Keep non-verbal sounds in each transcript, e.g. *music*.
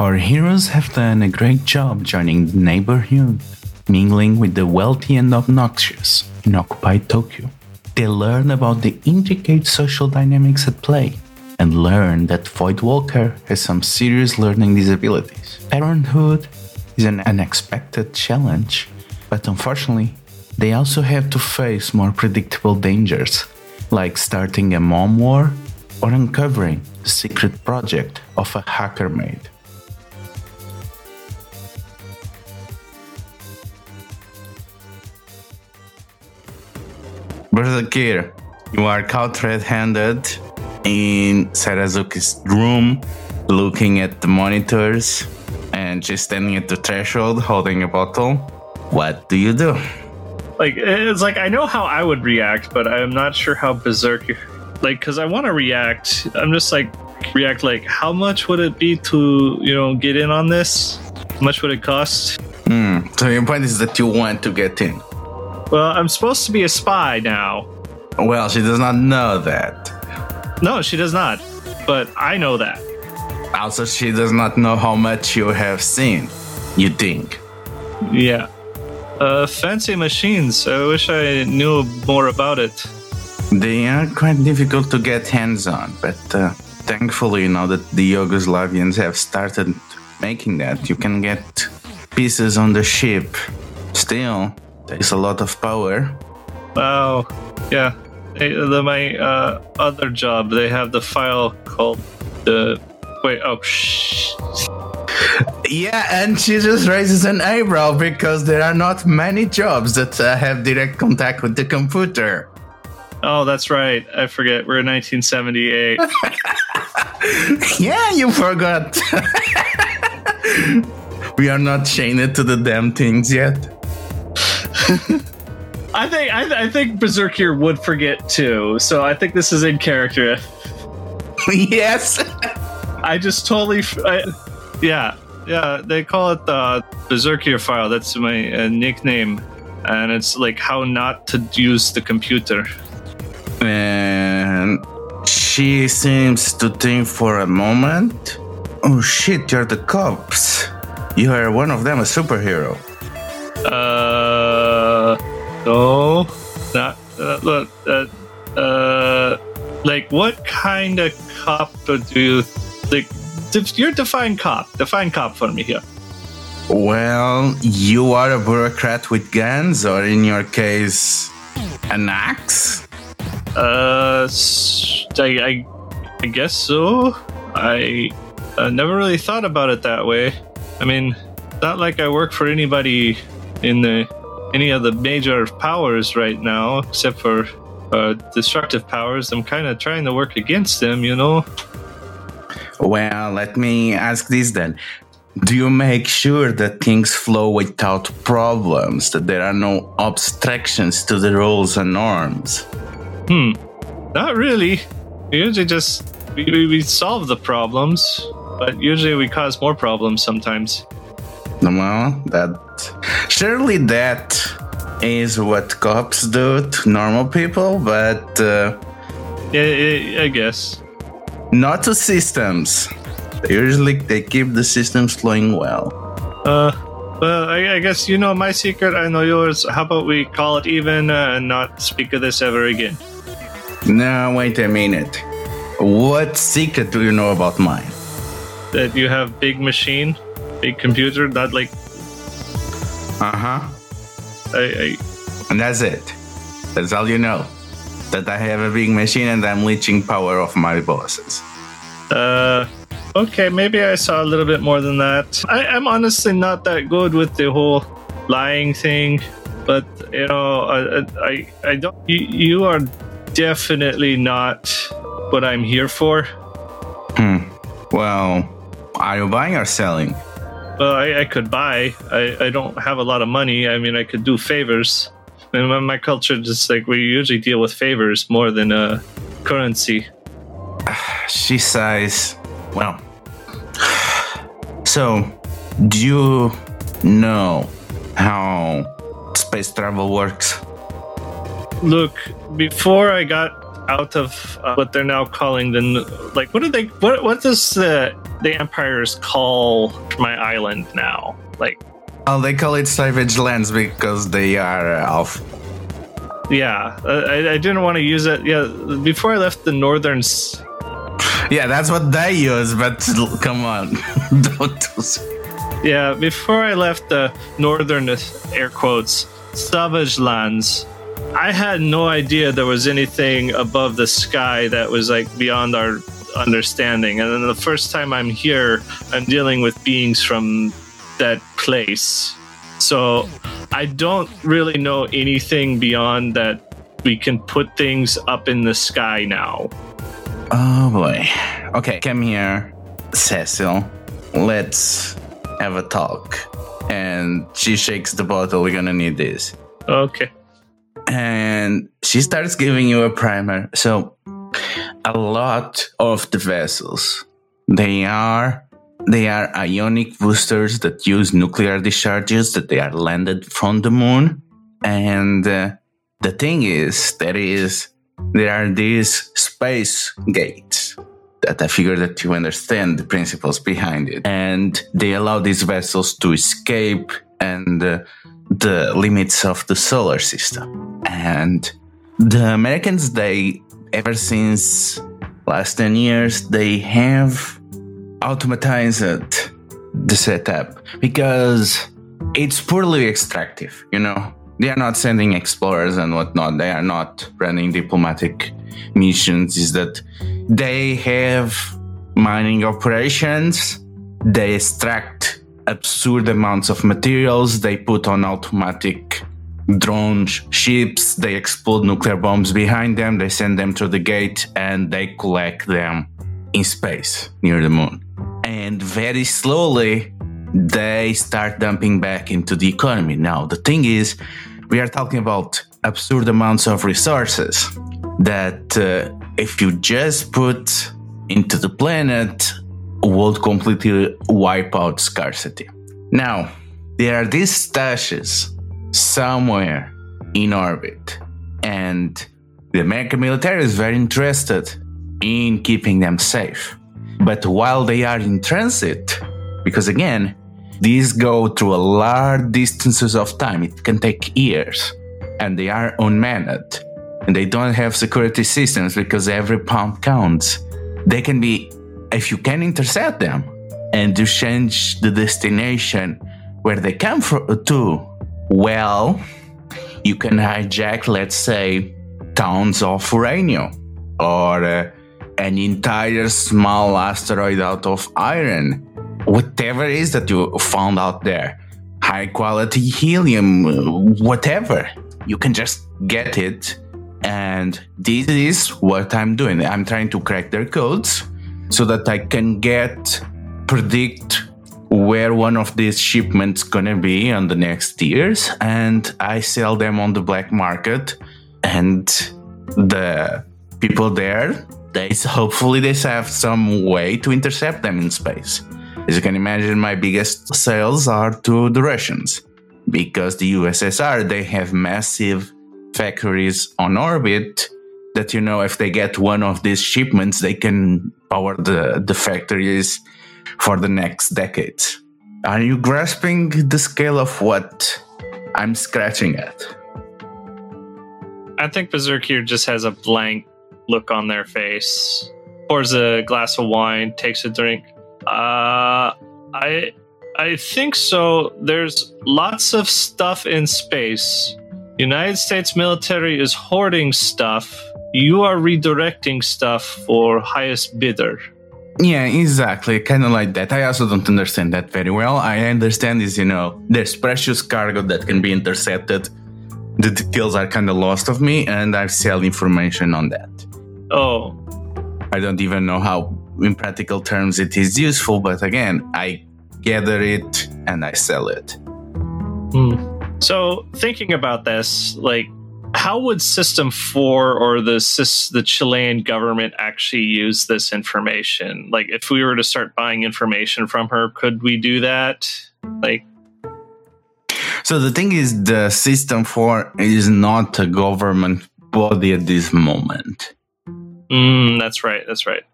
Our heroes have done a great job joining the neighborhood, mingling with the wealthy and obnoxious in occupied Tokyo. They learn about the intricate social dynamics at play and learn that Voidwalker has some serious learning disabilities. Parenthood is an unexpected challenge, but unfortunately, they also have to face more predictable dangers, like starting a mom war or uncovering the secret project of a hacker maid. Berserkir, you are caught red-handed in Sarazuki's room, looking at the monitors, and she's standing at the threshold holding a bottle. What do you do? Like it's like I know how I would react, but I'm not sure how berserk. Like, because I want to react. I'm just like react like, how much would it be to you know get in on this? How much would it cost? Hmm. So your point is that you want to get in. Well, I'm supposed to be a spy now. Well, she does not know that. No, she does not. But I know that. Also, she does not know how much you have seen. You think? Yeah. Uh, fancy machines. I wish I knew more about it. They are quite difficult to get hands on, but uh, thankfully, now that the Yugoslavians have started making that, you can get pieces on the ship. Still, there's a lot of power. Wow. Yeah. Hey, the, my uh, other job, they have the file called the. Wait, oh, shh. Yeah, and she just raises an eyebrow because there are not many jobs that uh, have direct contact with the computer. Oh, that's right. I forget. We're in 1978. *laughs* yeah, you forgot. *laughs* we are not chained to the damn things yet. *laughs* I think I, I think Berserkir would forget too. So I think this is in character. *laughs* yes. I just totally. I, yeah, yeah. They call it the Berserkir file. That's my uh, nickname, and it's like how not to use the computer. And she seems to think for a moment. Oh shit! You're the cops. You are one of them, a superhero. Uh, no, not uh, look. Uh, uh, like what kind of cop do you like? You're define cop. Define cop for me here. Well, you are a bureaucrat with guns, or in your case, an axe. Uh, I, I, I guess so. I uh, never really thought about it that way. I mean, not like I work for anybody in the any of the major powers right now, except for uh, destructive powers. I'm kind of trying to work against them, you know. Well, let me ask this then. Do you make sure that things flow without problems, that there are no obstructions to the rules and norms? Hmm. Not really. We usually just we, we, we solve the problems, but usually we cause more problems sometimes. Well, that surely that is what cops do to normal people, but uh, Yeah, yeah, I guess. not to systems. Usually, they keep the systems flowing well. Uh, well, I, I guess you know my secret. I know yours. How about we call it even uh, and not speak of this ever again? No, wait a minute. What secret do you know about mine? That you have big machine, big computer. that like Uh huh. I, And that's it. That's all you know. That I have a big machine and I'm leeching power off my bosses. Uh. Okay, maybe I saw a little bit more than that. I, I'm honestly not that good with the whole lying thing, but you know, I, I, I don't. You, you are definitely not what I'm here for. Hmm well, are you buying or selling? Well, I, I could buy. I, I don't have a lot of money. I mean, I could do favors. And my, my culture, just like we usually deal with favors more than uh, currency. *sighs* She sighs. Well, *sighs* so do you know how space travel works? Look, before I got out of uh, what they're now calling the like what do they what what does the the empires call my island now? Like oh they call it savage lands because they are off. Yeah I, I didn't want to use it yeah before i left the northern s- yeah that's what they use but come on *laughs* don't yeah before i left the northern air quotes savage lands I had no idea there was anything above the sky that was like beyond our understanding. And then the first time I'm here, I'm dealing with beings from that place. So I don't really know anything beyond that we can put things up in the sky now. Oh boy. Okay, come here, Cecil. Let's have a talk. And she shakes the bottle. We're gonna need this. Okay and she starts giving you a primer. So, a lot of the vessels they are they are ionic boosters that use nuclear discharges that they are landed from the moon, and uh, the thing is there is there are these space gates that I figure that you understand the principles behind it, and they allow these vessels to escape and. Uh, the limits of the solar system. And the Americans, they, ever since last 10 years, they have automatized the setup because it's poorly extractive, you know? They are not sending explorers and whatnot. They are not running diplomatic missions. Is that they have mining operations. They extract absurd amounts of materials. They put on automatic drone ships. They explode nuclear bombs behind them. They send them through the gate and they collect them in space near the moon. And very slowly, they start dumping back into the economy. Now, the thing is, we are talking about absurd amounts of resources that uh, if you just put into the planet would completely wipe out scarcity. Now, there are these stashes somewhere in orbit, and the American military is very interested in keeping them safe. But while they are in transit, because again, these go through a large distances of time, it can take years, and they are unmanned, and they don't have security systems because every pound counts. They can be if you can intercept them and you change the destination where they come from to, well, you can hijack, let's say, tons of uranium or uh, an entire small asteroid out of iron, whatever it is that you found out there, high quality helium, whatever. You can just get it. And this is what I'm doing. I'm trying to crack their codes so that I can get predict where one of these shipments gonna be in the next years and I sell them on the black market and the people there they *laughs* hopefully they have some way to intercept them in space. As you can imagine, my biggest sales are to the Russians because the USSR they have massive factories on orbit that you know if they get one of these shipments they can power the, the factories for the next decades. Are you grasping the scale of what i'm scratching at? I think berserkier just has a blank look on their face pours a glass of wine takes a drink. Uh i i think so. There's lots of stuff in space. United states military is hoarding stuff you are redirecting stuff for highest bidder. Yeah, exactly. Kind of like that. I also don't understand that very well. I understand is, you know, there's precious cargo that can be intercepted. The details are kind of lost of me, and I sell information on that. Oh. I don't even know how, in practical terms, it is useful, but again, I gather it and I sell it. Hmm. So, thinking about this, like, how would System Four or the the Chilean government actually use this information? Like, if we were to start buying information from her, could we do that? Like, so the thing is, the System Four is not a government body at this moment. Mm, that's right. That's right.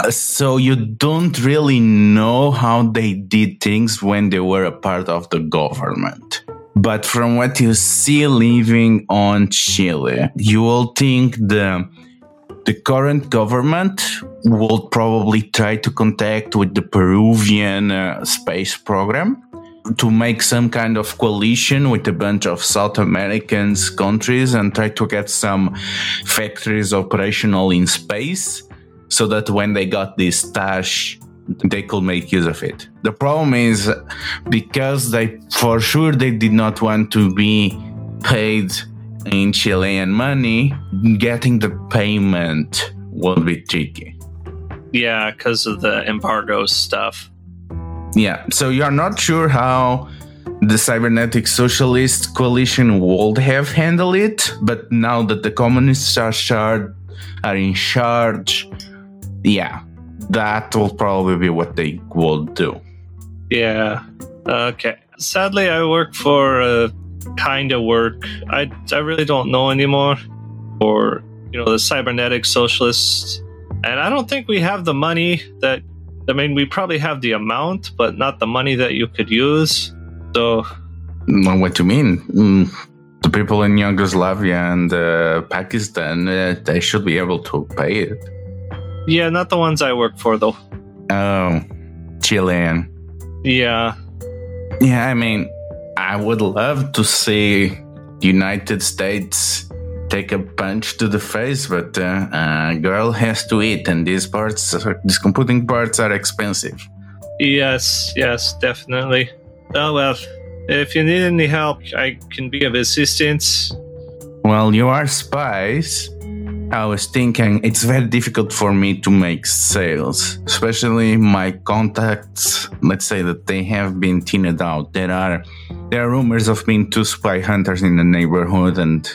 Uh, So you don't really know how they did things when they were a part of the government. But from what you see living on Chile, you will think the the current government will probably try to contact with the Peruvian uh, space program to make some kind of coalition with a bunch of South American countries and try to get some factories operational in space so that when they got this stash they could make use of it. The problem is because they for sure they did not want to be paid in Chilean money, getting the payment will be tricky. Yeah, because of the embargo stuff. Yeah, so you're not sure how the cybernetic socialist coalition would have handled it, but now that the communists are, are in charge, yeah, that will probably be what they will do. Yeah. Okay. Sadly, I work for a kind of work. I I really don't know anymore. or you know the cybernetic socialists, and I don't think we have the money that. I mean, we probably have the amount, but not the money that you could use. So What do you mean? Mm, the people in Yugoslavia and uh, Pakistan, uh, they should be able to pay it. Yeah, not the ones I work for though. Oh, Chilean. Yeah. Yeah, I mean, I would love to see the United States take a punch to the face, but uh, a girl has to eat, and these parts, these computing parts, are expensive. Yes. Yes. Definitely. Oh well. If you need any help, I can be of assistance. Well, you are spies. I was thinking it's very difficult for me to make sales, especially my contacts. Let's say that they have been thinned out. There are there are rumors of being two spy hunters in the neighborhood, and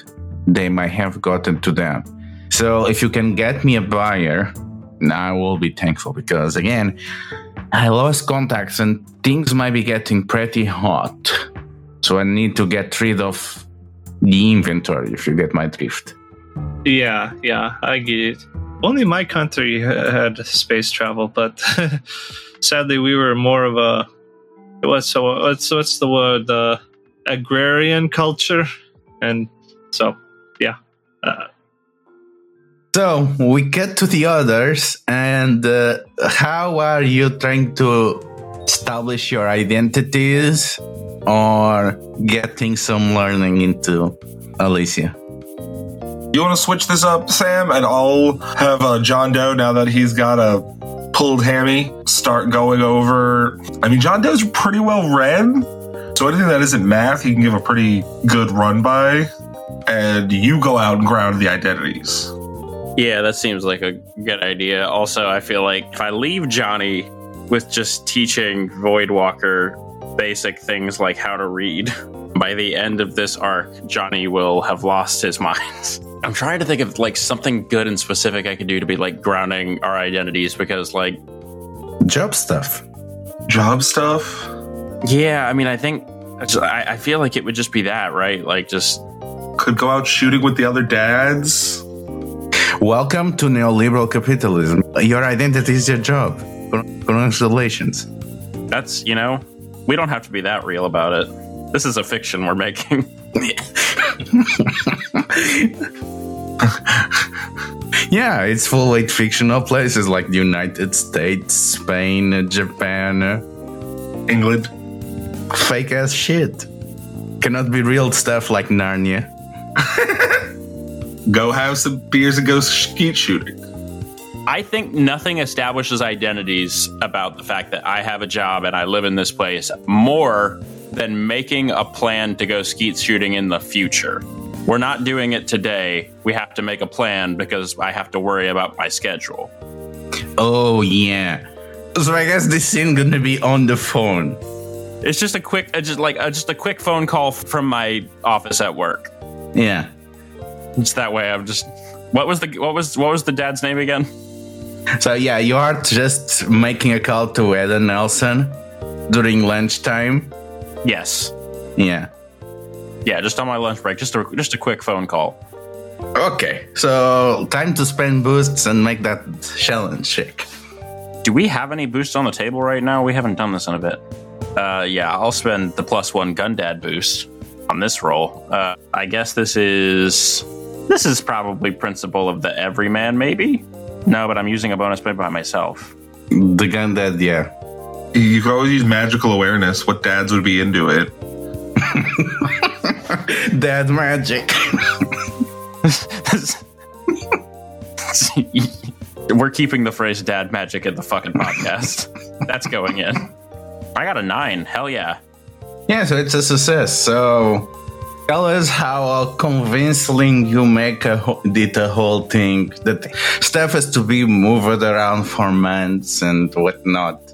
they might have gotten to them. So if you can get me a buyer, I will be thankful because again, I lost contacts and things might be getting pretty hot. So I need to get rid of the inventory if you get my drift. Yeah, yeah, I get it. Only my country had space travel, but *laughs* sadly, we were more of a what's so what's what's the word uh, agrarian culture, and so yeah, uh, So we get to the others, and uh, how are you trying to establish your identities or getting some learning into Alicia? You want to switch this up, Sam, and I'll have uh, John Doe now that he's got a pulled hammy start going over. I mean, John Doe's pretty well read, so anything that isn't math, he can give a pretty good run by. And you go out and ground the identities. Yeah, that seems like a good idea. Also, I feel like if I leave Johnny with just teaching Voidwalker basic things like how to read, by the end of this arc, Johnny will have lost his *laughs* mind. I'm trying to think of like something good and specific I could do to be like grounding our identities because like Job stuff. Job stuff. yeah, I mean I think I, I feel like it would just be that, right? Like just Could go out shooting with the other dads. Welcome to neoliberal capitalism. Your identity is your job. Congratulations. that's you know, we don't have to be that real about it. This is a fiction we're making. *laughs* *laughs* Yeah, it's full like fictional places like the United States, Spain, Japan. Uh, England. Fake ass shit. Cannot be real stuff like Narnia. *laughs* Go have some beers and go skeet shooting. I think nothing establishes identities about the fact that I have a job and I live in this place more than making a plan to go skeet shooting in the future. We're not doing it today. We have to make a plan because I have to worry about my schedule. Oh yeah. So I guess this is gonna be on the phone. It's just a quick, uh, just like uh, just a quick phone call from my office at work. Yeah. it's that way, I'm just. What was the what was what was the dad's name again? So yeah, you are just making a call to Eden Nelson during lunchtime. Yes, Yeah. yeah, just on my lunch break, just a just a quick phone call. Okay, so time to spend boosts and make that challenge shake. Do we have any boosts on the table right now? We haven't done this in a bit. Uh, yeah, I'll spend the plus one Gundad boost on this roll. Uh, I guess this is this is probably principle of the everyman, maybe. No, but I'm using a bonus point by myself. The gun that, yeah. You could always use magical awareness. What dads would be into it? *laughs* Dad magic. *laughs* We're keeping the phrase "dad magic" in the fucking podcast. That's going in. I got a nine. Hell yeah. yeah, so it's a success. So tell us how convincing you make a, did the whole thing. That stuff has to be moved around for months and whatnot.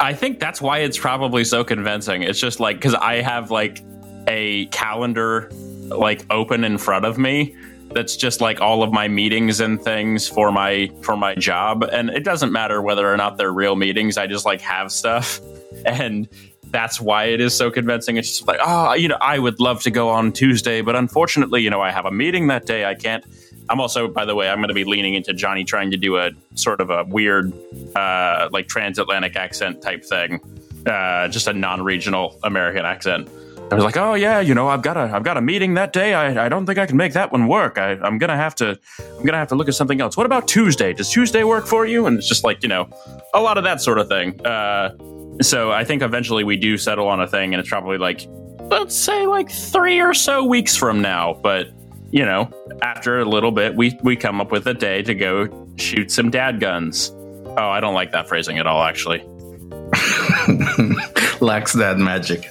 I think that's why it's probably so convincing. It's just like because I have like a calendar like open in front of me that's just like all of my meetings and things for my for my job. And it doesn't matter whether or not they're real meetings i just like have stuff. *laughs* And that's why it is so convincing. It's just like oh you know i would love to go on tuesday but unfortunately you know i have a meeting that day. I can't i'm also by the way i'm going to be leaning into johnny trying to do a sort of a weird uh like transatlantic accent type thing uh just a non-regional american accent I was like, "Oh yeah, you know, I've got a I've got a meeting that day. I, I don't think I can make that one work. I, I'm gonna have to I'm gonna have to look at something else. What about Tuesday? Does Tuesday work for you?" And it's just like you know, a lot of that sort of thing. Uh, so I think eventually we do settle on a thing, and it's probably like let's say like three or so weeks from now. But you know, after a little bit, we we come up with a day to go shoot some dad guns. Oh, I don't like that phrasing at all, actually. *laughs* Lacks that magic.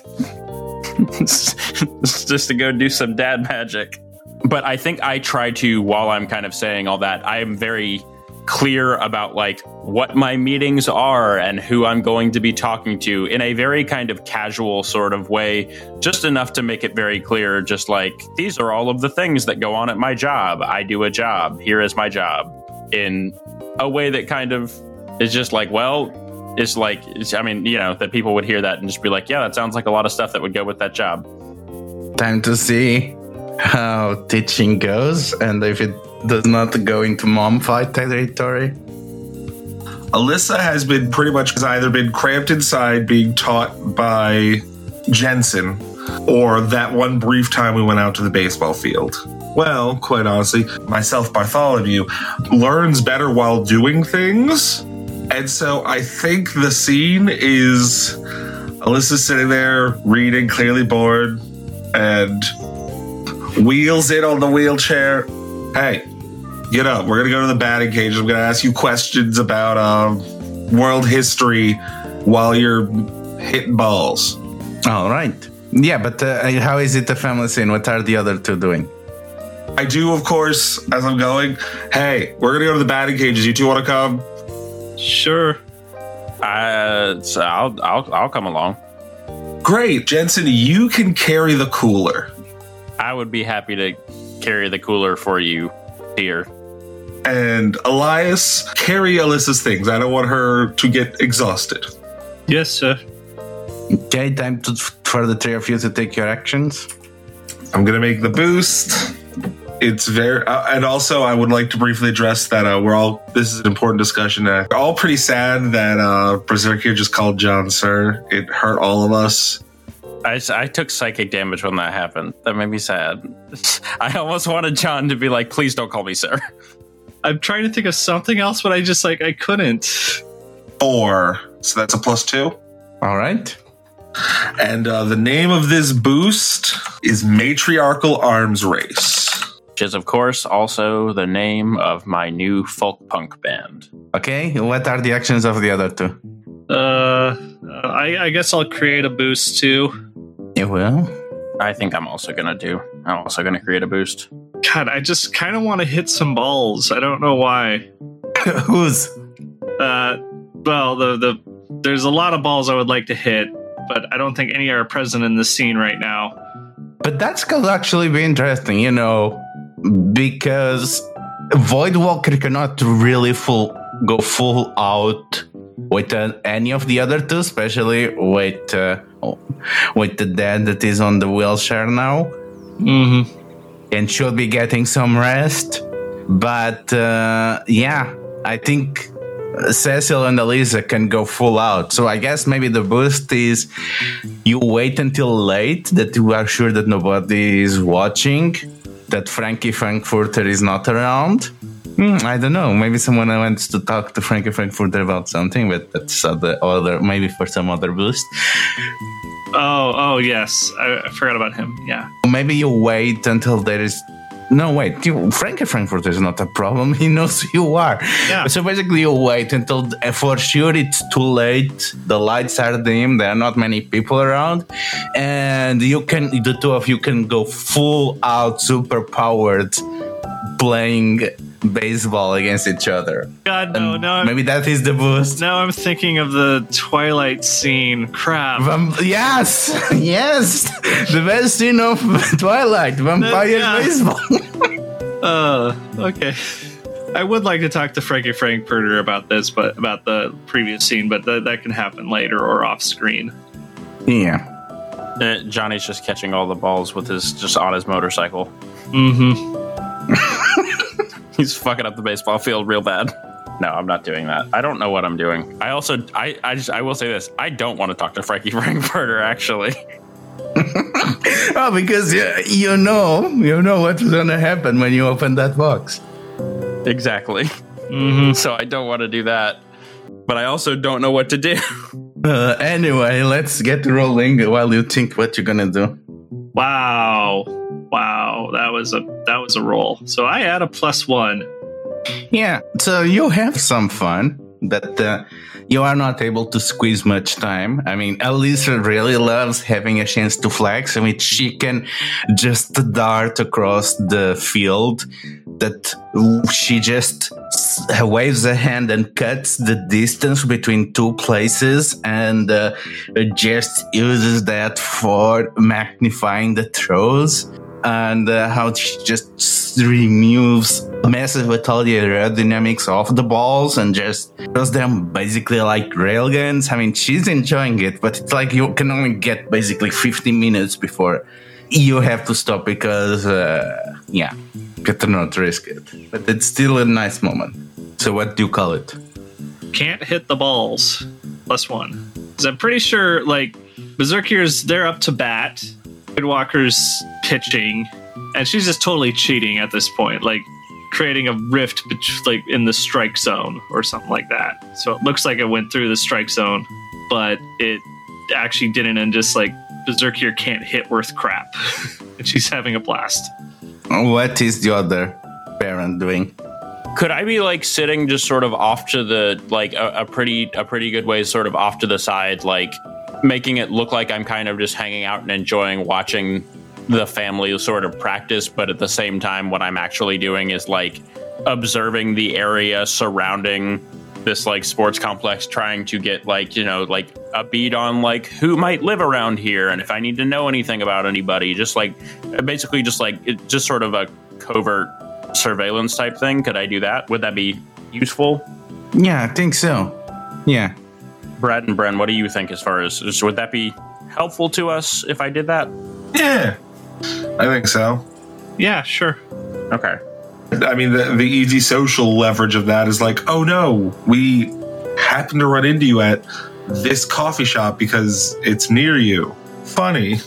*laughs* just to go do some dad magic. But I think I try to, while I'm kind of saying all that, I am very clear about like what my meetings are and who I'm going to be talking to in a very kind of casual sort of way, just enough to make it very clear. Just like these are all of the things that go on at my job. I do a job. Here is my job in a way that kind of is just like, well, it's like, it's, I mean, you know, that people would hear that and just be like, yeah, that sounds like a lot of stuff that would go with that job. Time to see how teaching goes and if it does not go into mom fight territory. Alyssa has been pretty much has either been cramped inside being taught by Jensen or that one brief time we went out to the baseball field. Well, quite honestly, myself, Bartholomew, learns better while doing things. And so I think the scene is Alyssa sitting there reading, clearly bored, and wheels in on the wheelchair. Hey, get up. We're going to go to the batting cage. I'm going to ask you questions about um, world history while you're hitting balls. All right. Yeah, but uh, how is it a family scene? What are the other two doing? I do, of course, as I'm going. Hey, we're going to go to the batting cages. You two want to come? Sure. Uh, so I'll, I'll, I'll come along. Great. Jensen, you can carry the cooler. I would be happy to carry the cooler for you here. And Elias, carry Alyssa's things. I don't want her to get exhausted. Yes, sir. Okay, time to, for the three of you to take your actions. I'm going to make the boost. It's very, uh, and also I would like to briefly address that uh, we're all. This is an important discussion. Uh, we're all pretty sad that uh, Berserker just called John Sir. It hurt all of us. I, I took psychic damage when that happened. That made me sad. *laughs* I almost wanted John to be like, please don't call me sir. *laughs* I'm trying to think of something else, but I just like I couldn't. Four, so that's a plus two. All right. And uh, the name of this boost is Matriarchal Arms Race. Which is, of course, also the name of my new folk punk band. Okay, what are the actions of the other two? Uh, I, I guess I'll create a boost too. You will. I think I'm also gonna do. I'm also gonna create a boost. God, I just kind of want to hit some balls. I don't know why. *laughs* Who's? Uh, well, the the there's a lot of balls I would like to hit, but I don't think any are present in the scene right now. But that's gonna actually be interesting, you know, because Voidwalker cannot really full go full out with uh, any of the other two, especially with uh, with the dad that is on the wheelchair now. Mm-hmm. and should be getting some rest. But uh, yeah, I think Cecil and Elisa can go full out. So I guess maybe the boost is you wait until late that you are sure that nobody is watching, that Frankie Frankfurter is not around. Hmm, I don't know. Maybe someone wants to talk to Frankie Frankfurter about something, but that's other, other maybe for some other boost. Oh, oh yes, I, I forgot about him. Yeah. Maybe you wait until there is. No, wait. You, Frankie Frankfurter is not a problem. *laughs* He knows who you are. Yeah. So basically, you wait until for sure it's too late. The lights are dim. There are not many people around, and you can the two of you can go full out, super powered, playing baseball against each other. God no, And no. I'm, maybe that is the boost. now I'm thinking of the Twilight scene. Crap. Vam- yes, *laughs* yes, the best scene of *laughs* Twilight, vampire Yeah. baseball. *laughs* Uh, okay. I would like to talk to Frankie Frankfurter about this, but about the previous scene, but th- that can happen later or off screen. yeah. Uh, Johnny's just catching all the balls with his just on his motorcycle. Mm-hmm. *laughs* He's fucking up the baseball field real bad. No, I'm not doing that. I don't know what I'm doing. I also, I, I just, I will say this: I don't want to talk to Frankie *laughs* Frankfurter. Actually, *laughs* Oh, because you, you know, you know what's gonna happen when you open that box. exactly. Mm-hmm. So I don't want to do that. But I also don't know what to do. Uh, anyway, let's get rolling while you think what you're gonna do. Wow. Wow. That was a that was a roll. So I add a plus one. Yeah, so you have some fun, but uh, you are not able to squeeze much time. I mean, Elisa really loves having a chance to flex. I mean, she can just dart across the field that she just waves a hand and cuts the distance between two places and uh, just uses that for magnifying the throws and uh, how she just removes massive the aerodynamics of the balls and just does them basically like railguns. I mean, she's enjoying it, but it's like you can only get basically 15 minutes before you have to stop because, uh, yeah, better not risk it. But it's still a nice moment. So, what do you call it? Can't hit the balls. Plus one. Because I'm pretty sure like Berserkers, they're up to bat. Walker's pitching, and she's just totally cheating at this point, like creating a rift bet- like in the strike zone or something like that. So it looks like it went through the strike zone, but it actually didn't, and just like Berserkier can't hit worth crap, *laughs* and she's having a blast. What is the other parent doing? Could I be like sitting just sort of off to the like a, a pretty a pretty good way, sort of off to the side, like making it look like I'm kind of just hanging out and enjoying watching the family sort of practice, but at the same time, what I'm actually doing is like observing the area surrounding this like sports complex, trying to get like you know like a beat on like who might live around here, and if I need to know anything about anybody, just like basically just like it, just sort of a covert surveillance type thing. Could I do that? Would that be useful? Yeah, I think so. Yeah. Brad and Bren, what do you think as far as would that be helpful to us if I did that? Yeah, I think so. Yeah, sure. Okay. I mean, the, the easy social leverage of that is like, oh no, we happen to run into you at this coffee shop because it's near you. Funny.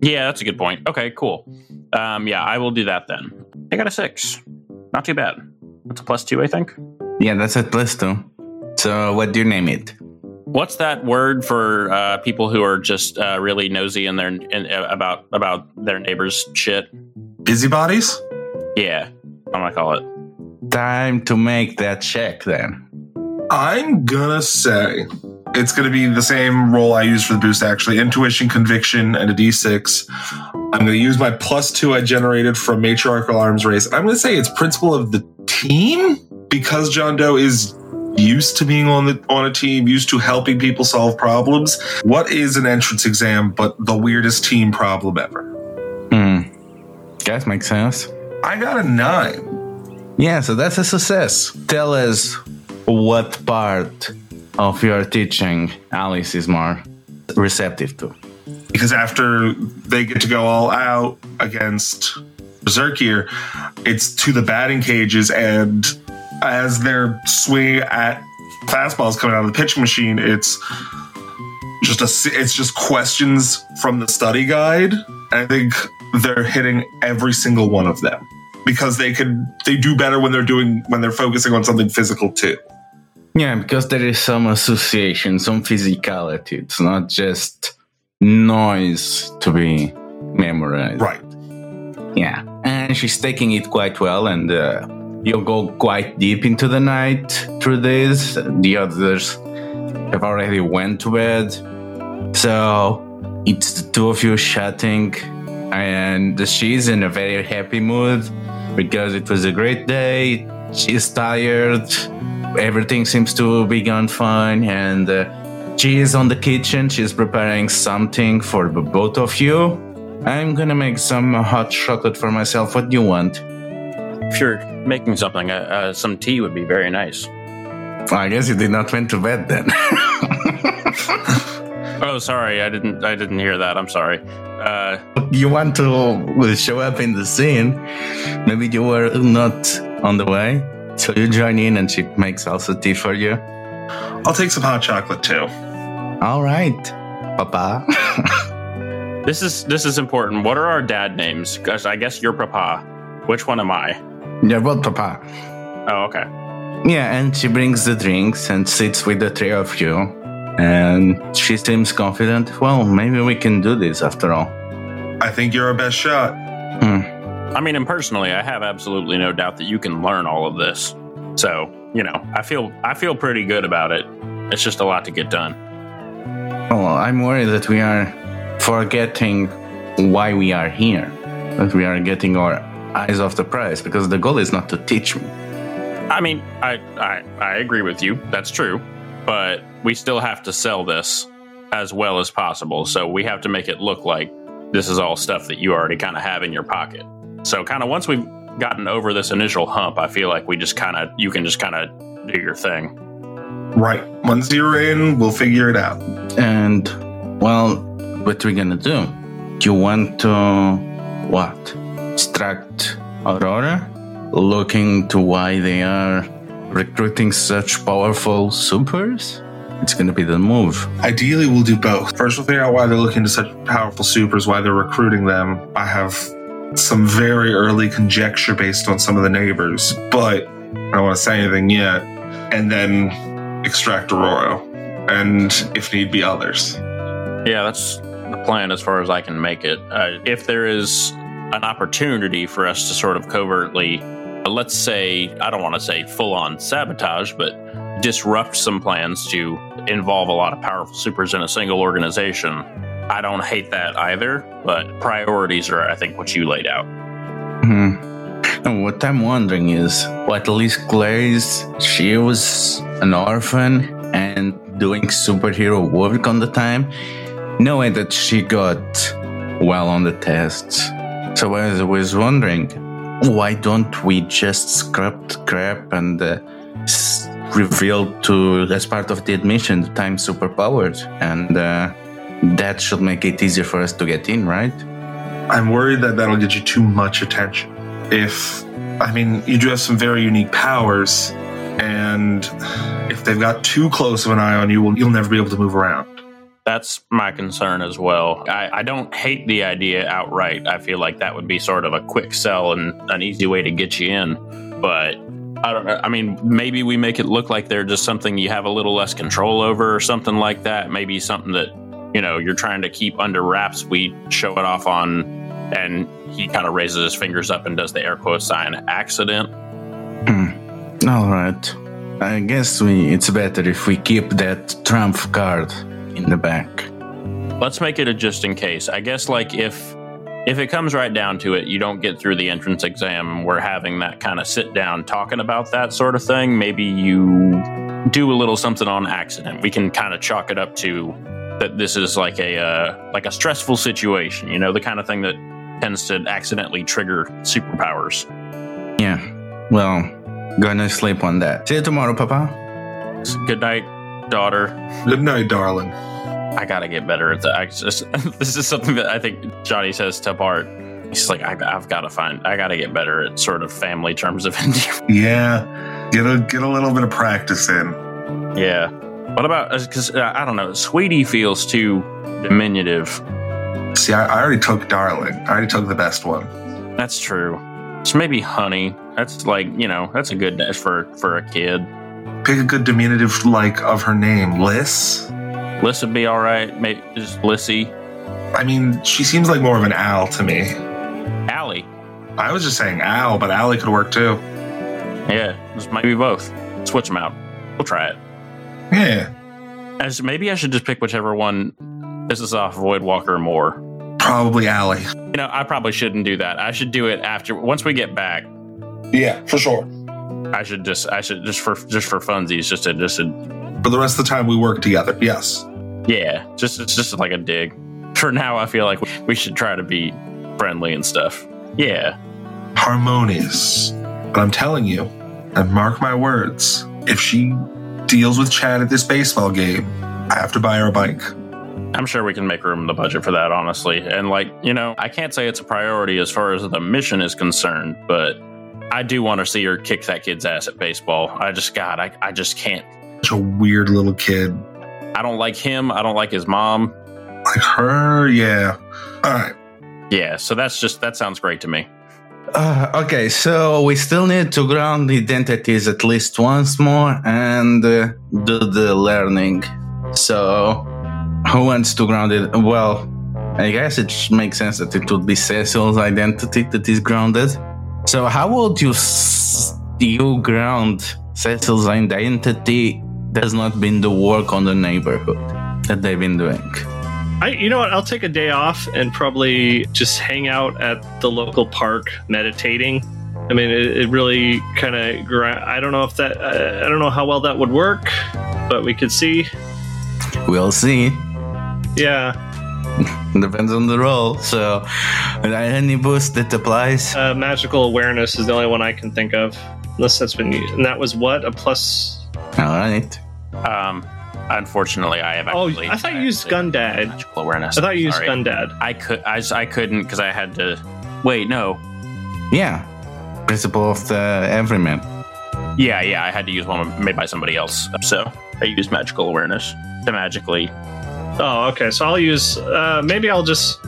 Yeah, that's a good point. Okay, cool. Um, yeah, I will do that then. I got a six. Not too bad. That's a plus two, I think. Yeah, that's a plus two. So, what do you name it? What's that word for uh, people who are just uh, really nosy in their in, uh, about about their neighbors' shit? Busybodies? Yeah, I'm gonna call it. Time to make that check then. I'm gonna say it's gonna be the same roll I used for the boost actually. Intuition, conviction, and a D6. I'm gonna use my plus two I generated from matriarchal arms race. I'm gonna say it's principle of the team because John Doe is used to being on the on a team, used to helping people solve problems. What is an entrance exam but the weirdest team problem ever? Hmm. That makes sense. I got a nine. Yeah, so that's a success. Tell us what part of your teaching Alice is more receptive to. because after they get to go all out against Berserkier, it's to the batting cages, and as they're swinging at fastballs coming out of the pitching machine, it's just a it's just questions from the study guide. And I think they're hitting every single one of them because they could they do better when they're doing when they're focusing on something physical too. Yeah, because there is some association, some physicality. It's not just noise to be memorized. Right. Yeah, and she's taking it quite well, and uh, you'll go quite deep into the night through this. The others have already went to bed, so it's the two of you chatting, and she's in a very happy mood because it was a great day. She's tired. Everything seems to be gone fine, and uh, she is on the kitchen. She's preparing something for the both of you. I'm gonna make some hot chocolate for myself. What do you want? If you're making something, uh, uh, some tea would be very nice. I guess you did not went to bed then. *laughs* Oh, sorry, I didn't. I didn't hear that. I'm sorry. Uh, you want to show up in the scene. Maybe you were not on the way, so you join in, and she makes also tea for you. I'll take some hot chocolate too. All right, Papa. *laughs* this is this is important. What are our dad names? Because I guess you're Papa. Which one am I? You're both Papa. Oh, okay. Yeah, and she brings the drinks and sits with the three of you. And she seems confident. Well, maybe we can do this after all. I think you're our best shot. Hmm. I mean, and personally, I have absolutely no doubt that you can learn all of this. So, you know, I feel I feel pretty good about it. It's just a lot to get done. Well, I'm worried that we are forgetting why we are here. That we are getting our eyes off the prize because the goal is not to teach me. I mean, I I, I agree with you. That's true. But we still have to sell this as well as possible. So we have to make it look like this is all stuff that you already kind of have in your pocket. So kind of once we've gotten over this initial hump, I feel like we just kind of you can just kind of do your thing. Right. Once you're in, we'll figure it out. And, well, what are we gonna do? Do you want to, what? Distract Aurora? Looking to why they are recruiting such powerful supers? It's gonna be the move. Ideally, we'll do both. First, we'll figure out why they're looking to such powerful supers, why they're recruiting them. I have some very early conjecture based on some of the neighbors, but I don't want to say anything yet. And then extract Aurora, and if need be, others. Yeah, that's the plan as far as I can make it. Uh, if there is an opportunity for us to sort of covertly, uh, let's say, I don't want to say full on sabotage, but disrupt some plans to involve a lot of powerful supers in a single organization. I don't hate that either, but priorities are, I think, what you laid out. Hmm. And what I'm wondering is, well, at least she was an orphan and doing superhero work on the time, knowing that she got well on the tests. So I was wondering, why don't we just scrap crap and uh, s- reveal to, as part of the admission, the time superpowered? And uh, that should make it easier for us to get in, right? I'm worried that that'll get you too much attention. If, I mean, you do have some very unique powers, and if they've got too close of an eye on you, well, you'll never be able to move around. That's my concern as well. I, I don't hate the idea outright. I feel like that would be sort of a quick sell and an easy way to get you in. But I don't. I mean, maybe we make it look like they're just something you have a little less control over or something like that. Maybe something that, you know, you're trying to keep under wraps. We show it off on, and he kind of raises his fingers up and does the air quote sign accident. Hmm. All right. I guess we it's better if we keep that trump card in the back. let's make it a just in case. I guess like if if it comes right down to it, you don't get through the entrance exam we're having that kind of sit down talking about that sort of thing, maybe you do a little something on accident. We can kind of chalk it up to that this is like a uh, like a stressful situation, you know, the kind of thing that tends to accidentally trigger superpowers. Yeah. Well, gonna sleep on that. See you tomorrow, Papa. Good night, daughter. Good night, darling. I gotta get better at that. I just, *laughs* this is something that I think Johnny says to Bart. He's like, I, I've got to find, I got to get better at sort of family terms of *laughs* endearment. Yeah, get a get a little bit of practice in. yeah. What about, because uh, I don't know, sweetie feels too diminutive. See, I, I already took darling. I already took the best one. That's true. So maybe honey. That's like, you know, that's a good for, for a kid. Pick a good diminutive like of her name, Liz. Liz would be all right. Maybe just Lissy. I mean, she seems like more of an Al to me. Allie. I was just saying Al, but Allie could work too. Yeah, this might be both. Switch them out. We'll try it. Yeah, As maybe I should just pick whichever one pisses off Voidwalker more. probably Allie. You know, I probably shouldn't do that. I should do it after once we get back. Yeah, for sure. I should just I should just for just for funsies, just to just a For the rest of the time we work together, yes. yeah, just it's just like a dig. For now, I feel like we should try to be friendly and stuff. Yeah, Harmonious. But I'm telling you, and mark my words, if she deals with Chad at this baseball game, I have to buy her a bike. I'm sure we can make room in the budget for that, honestly. And like you know, I can't say it's a priority as far as the mission is concerned, but I do want to see her kick that kid's ass at baseball. I just God, I I just can't. Such a weird little kid. I don't like him. I don't like his mom. Like her, yeah. All right. Yeah, so that's just that sounds great to me. Uh, okay, so we still need to ground identities at least once more and uh, do the learning. So, who wants to ground it? Well, I guess it makes sense that it would be Cecil's identity that is grounded. So, how would you s- you ground Cecil's identity? Does not been the work on the neighborhood that they've been doing. I, you know what? I'll take a day off and probably just hang out at the local park meditating. I mean, it, it really kind of. I don't know if that. Uh, I don't know how well that would work, but we could see. We'll see. Yeah, *laughs* Depends on the role. So, any boost that applies. uh, magical awareness is the only one I can think of, unless that's been used. And that was what a plus. All right. Um, unfortunately, I have Oh. I thought you used had to- Gundad. Magical awareness. I thought you used Sorry. Gundad. I could. I, s- I couldn't because I had to. Wait, no. Yeah. Principle of the everyman. Yeah, yeah. I had to use one made by somebody else. So I used magical awareness to magically. Oh, okay. So I'll use. Uh, maybe I'll just.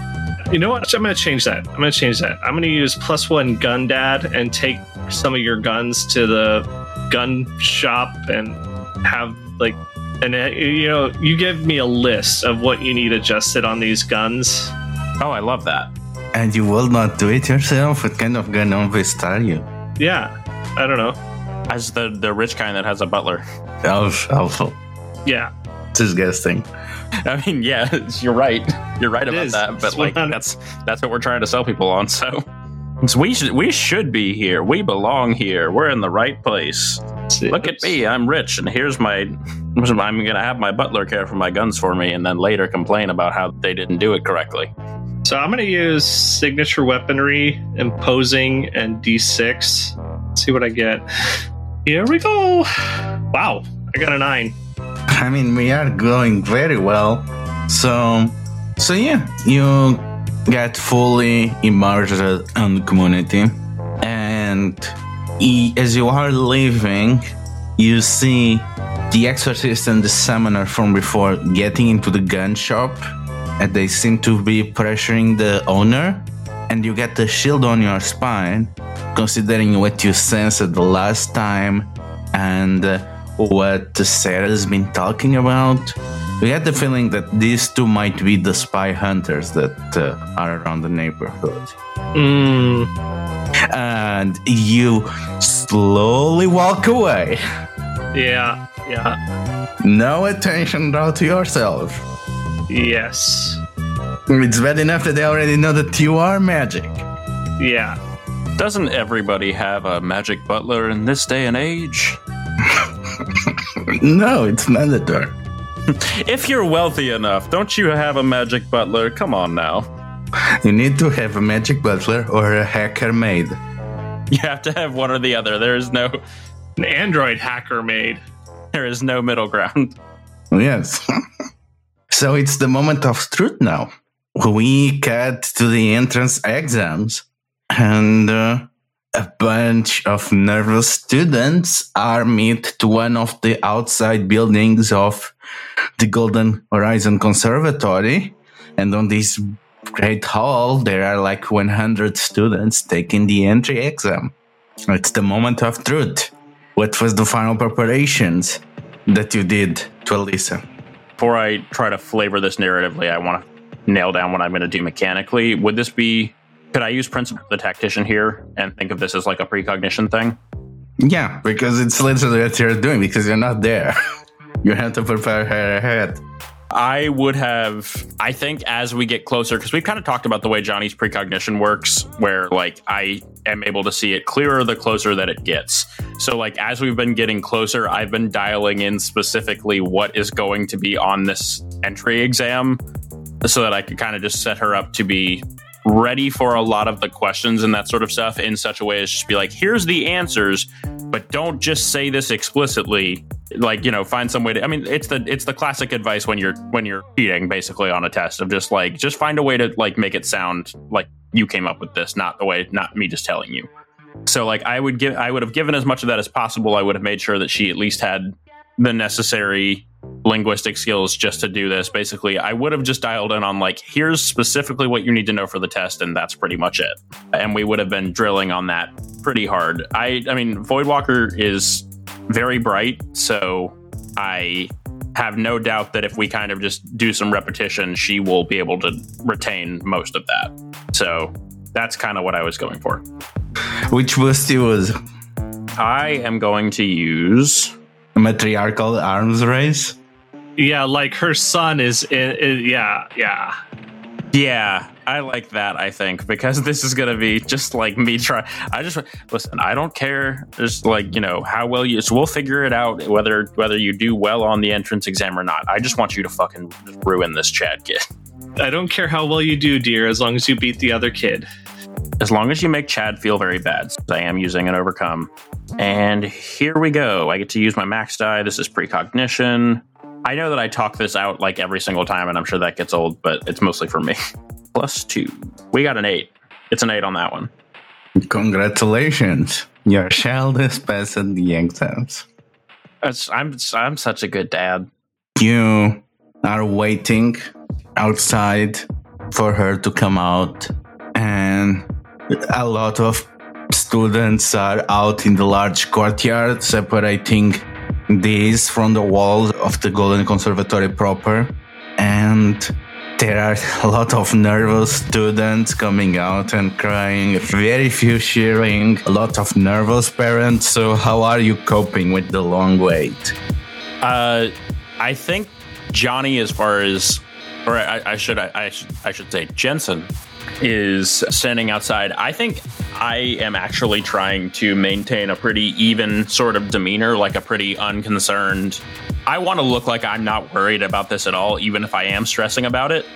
You know what? I'm going to change that. I'm going to change that. I'm going to use plus one gun dad and take some of your guns to the gun shop and have like. And uh, you know, you give me a list of what you need adjusted on these guns. Oh, I love that. And you will not do it yourself? What kind of gun novice are you? Yeah, I don't know. As the the rich kind that has a butler. Elf, awful. Yeah, Disgusting. I mean, yeah, *laughs* you're right. You're right It about is. that. But It's like, 100. that's that's what we're trying to sell people on. So. So we should we should be here. We belong here. We're in the right place. Look at me, I'm rich, and here's my. *laughs* I'm gonna have my butler care for my guns for me, and then later complain about how they didn't do it correctly. So I'm going to use signature weaponry, imposing, and D6. See what I get. Here we go. Wow, I got a nine. *laughs* I mean, we are going very well. So, so yeah, you get fully immersed in the community, and as you are leaving, you see the exorcist and the summoner from before getting into the gun shop, and they seem to be pressuring the owner. And you get the shield on your spine, considering what you sensed the last time, and. Uh, what Sarah's been talking about. We had the feeling that these two might be the spy hunters that uh, are around the neighborhood. Mm, And you slowly walk away. yeah, yeah, No attention drawn to yourself. yes, It's bad enough that they already know that you are magic. yeah. Doesn't everybody have a magic butler in this day and age? No, it's mandatory. *laughs* If you're wealthy enough, don't you have a magic butler? Come on now. You need to have a magic butler or a hacker maid. You have to have one or the other. There is no An android hacker made. there is no middle ground. Yes. *laughs* so it's the moment of truth now. we get to the entrance exams and uh, a bunch of nervous students are met to one of the outside buildings of the Golden Horizon Conservatory. And on this great hall, there are like 100 students taking the entry exam. It's the moment of truth. What was the final preparations that you did to Alyssa? Before I try to flavor this narratively, I want to nail down what I'm going to do mechanically. Would this be could I use Principle the Tactician here and think of this as like a precognition thing? Yeah, because it's literally what you're doing because you're not there. *laughs* you have to prepare her ahead. I would have, I think, as we get closer, because we've kind of talked about the way Johnny's precognition works, where like I am able to see it clearer the closer that it gets. So, like, as we've been getting closer, I've been dialing in specifically what is going to be on this entry exam so that I could kind of just set her up to be ready for a lot of the questions and that sort of stuff in such a way as just be like, here's the answers, but don't just say this explicitly. Like, you know, find some way to I mean, it's the it's the classic advice when you're when you're cheating basically on a test of just like just find a way to like make it sound like you came up with this, not the way not me just telling you. So like I would give I would have given as much of that as possible. I would have made sure that she at least had the necessary linguistic skills just to do this. Basically, I would have just dialed in on like, here's specifically what you need to know for the test, and that's pretty much it. And we would have been drilling on that pretty hard. I, I mean, Voidwalker is very bright, so I have no doubt that if we kind of just do some repetition, she will be able to retain most of that. So that's kind of what I was going for. Which was? I am going to use matriarchal arms race. Yeah, like her son is. In, in, yeah, yeah, yeah. I like that. I think because *laughs* this is gonna be just like me try. I just listen. I don't care. Just like you know how well you. So we'll figure it out whether whether you do well on the entrance exam or not. I just want you to fucking ruin this Chad kid. I don't care how well you do, dear, as long as you beat the other kid. As long as you make Chad feel very bad. I am using an overcome. And here we go. I get to use my max die. This is precognition. I know that I talk this out like every single time, and I'm sure that gets old, but it's mostly for me. *laughs* Plus two. We got an eight. It's an eight on that one. Congratulations. Your child is passing the exams. I'm, I'm such a good dad. You are waiting outside for her to come out, and a lot of students are out in the large courtyard separating these from the walls of the Golden Conservatory proper. And there are *laughs* a lot of nervous students coming out and crying, very few cheering, a lot of nervous parents. So, how are you coping with the long wait? Uh, I think Johnny, as far as, or I, I should, I, I should, I should say Jensen, is standing outside. I think I am actually trying to maintain a pretty even sort of demeanor, like a pretty unconcerned. I want to look like I'm not worried about this at all, even if I am stressing about it.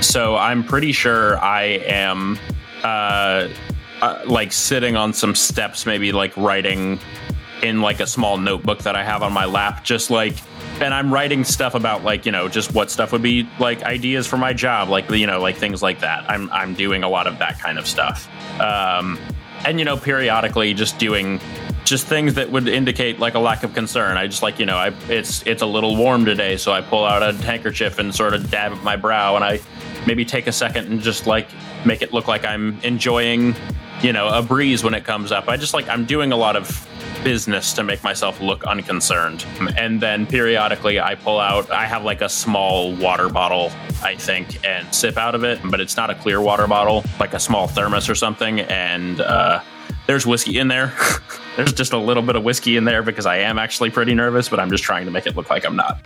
So I'm pretty sure I am uh, uh, like sitting on some steps, maybe like writing in like a small notebook that I have on my lap, just like and I'm writing stuff about like you know just what stuff would be like ideas for my job, like you know like things like that. I'm I'm doing a lot of that kind of stuff, um, and you know periodically just doing just things that would indicate like a lack of concern. I just like you know I it's it's a little warm today, so I pull out a handkerchief and sort of dab at my brow, and I maybe take a second and just like make it look like I'm enjoying you know a breeze when it comes up. I just like I'm doing a lot of business to make myself look unconcerned. And then periodically I pull out, I have like a small water bottle, I think, and sip out of it, but it's not a clear water bottle, like a small thermos or something. And uh, there's whiskey in there. *laughs* there's just a little bit of whiskey in there because I am actually pretty nervous, but I'm just trying to make it look like I'm not.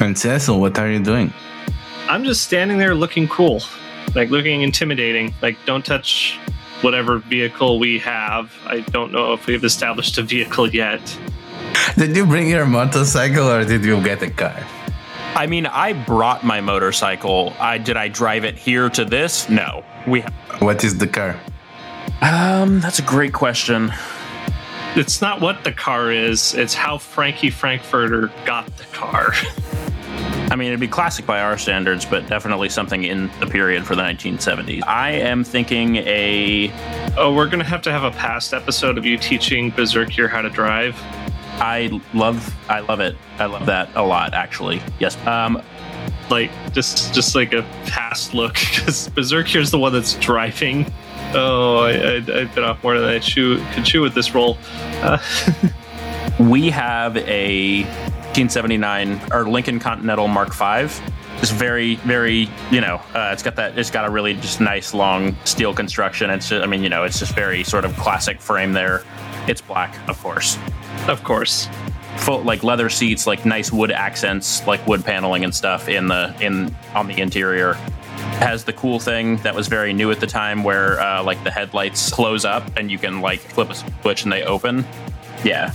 And Cecil, what are you doing? I'm just standing there looking cool, like looking intimidating. Like, don't touch whatever vehicle we have. I don't know if we've established a vehicle yet. Did you bring your motorcycle or did you get a car? I mean, I brought my motorcycle. I did I drive it here to this? No. We ha- What is the car? Um, that's a great question. It's not what the car is, it's how Frankie Frankfurter got the car. *laughs* I mean, it'd be classic by our standards, but definitely something in the period for the 1970s. I am thinking a. Oh, we're gonna have to have a past episode of you teaching Berserkier how to drive. I love, I love it. I love that a lot, actually. Yes. Um, Like just just like a past look *laughs* because Berserkier's the one that's driving. Oh, I, I, I bit off more than I chew could chew with this roll. Uh, *laughs* we have a 1979 or Lincoln Continental Mark V. It's very, very, you know, uh, it's got that, it's got a really just nice long steel construction. It's, just, I mean, you know, it's just very sort of classic frame there. It's black, of course. of course. Full like leather seats, like nice wood accents, like wood paneling and stuff in the in on the interior. Has the cool thing that was very new at the time, where uh, like the headlights close up and you can like flip a switch and they open. Yeah,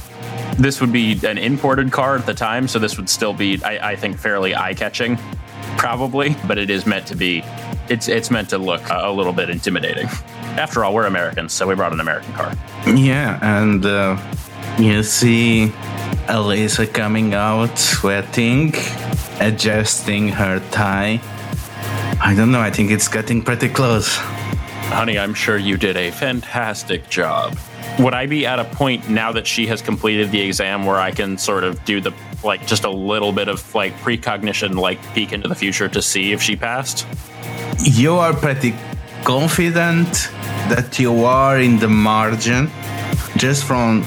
this would be an imported car at the time, so this would still be, I, I think, fairly eye-catching, probably. But it is meant to be. It's it's meant to look a, a little bit intimidating. After all, we're Americans, so we brought an American car. Yeah, and uh, you see Elisa coming out, sweating, adjusting her tie. I don't know, I think it's getting pretty close. Honey, I'm sure you did a fantastic job. Would I be at a point now that she has completed the exam where I can sort of do the like just a little bit of like precognition, like peek into the future to see if she passed? You are pretty confident that you are in the margin just from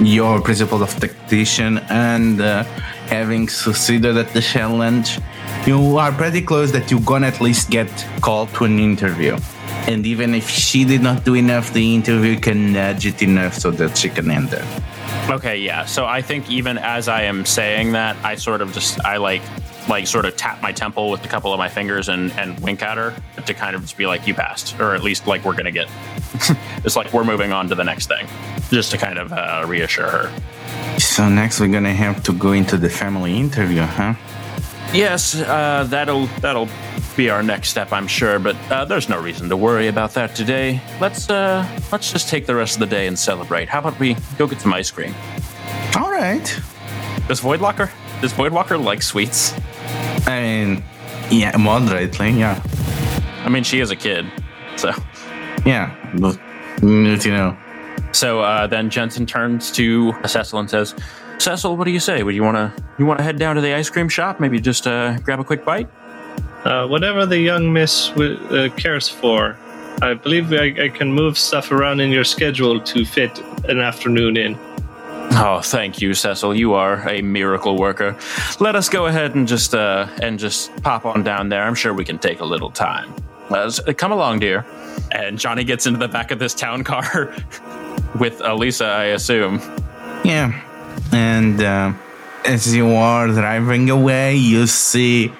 your principle of tactician and uh, having succeeded at the challenge. You are pretty close that you're gonna at least get called to an interview. And even if she did not do enough, the interview can nudge it enough so that she can enter. Okay, yeah. So I think even as I am saying that, I sort of just I like like sort of tap my temple with a couple of my fingers and and wink at her to kind of just be like you passed, or at least like we're gonna get. *laughs* it's like we're moving on to the next thing, just to kind of uh, reassure her. So next we're gonna have to go into the family interview, huh? Yes, uh, that'll that'll be our next step, I'm sure. But uh, there's no reason to worry about that today. Let's uh, let's just take the rest of the day and celebrate. How about we go get some ice cream? All right. Does Voidwalker does Voidwalker like sweets? I mean, yeah, moderately, yeah. I mean, she is a kid, so Yeah, but, but you know, so uh, then Jensen turns to Cecil and says, "Cecil, what do you say? Would you want to you want to head down to the ice cream shop? Maybe just uh, grab a quick bite." Uh, whatever the young miss w- uh, cares for. I believe I, I can move stuff around in your schedule to fit an afternoon in. Oh, thank you, Cecil. You are a miracle worker. Let us go ahead and just uh, and just pop on down there. I'm sure we can take a little time. Uh, s- come along, dear. And Johnny gets into the back of this town car *laughs* with Elisa, I assume. yeah. And uh, as you are driving away, you see,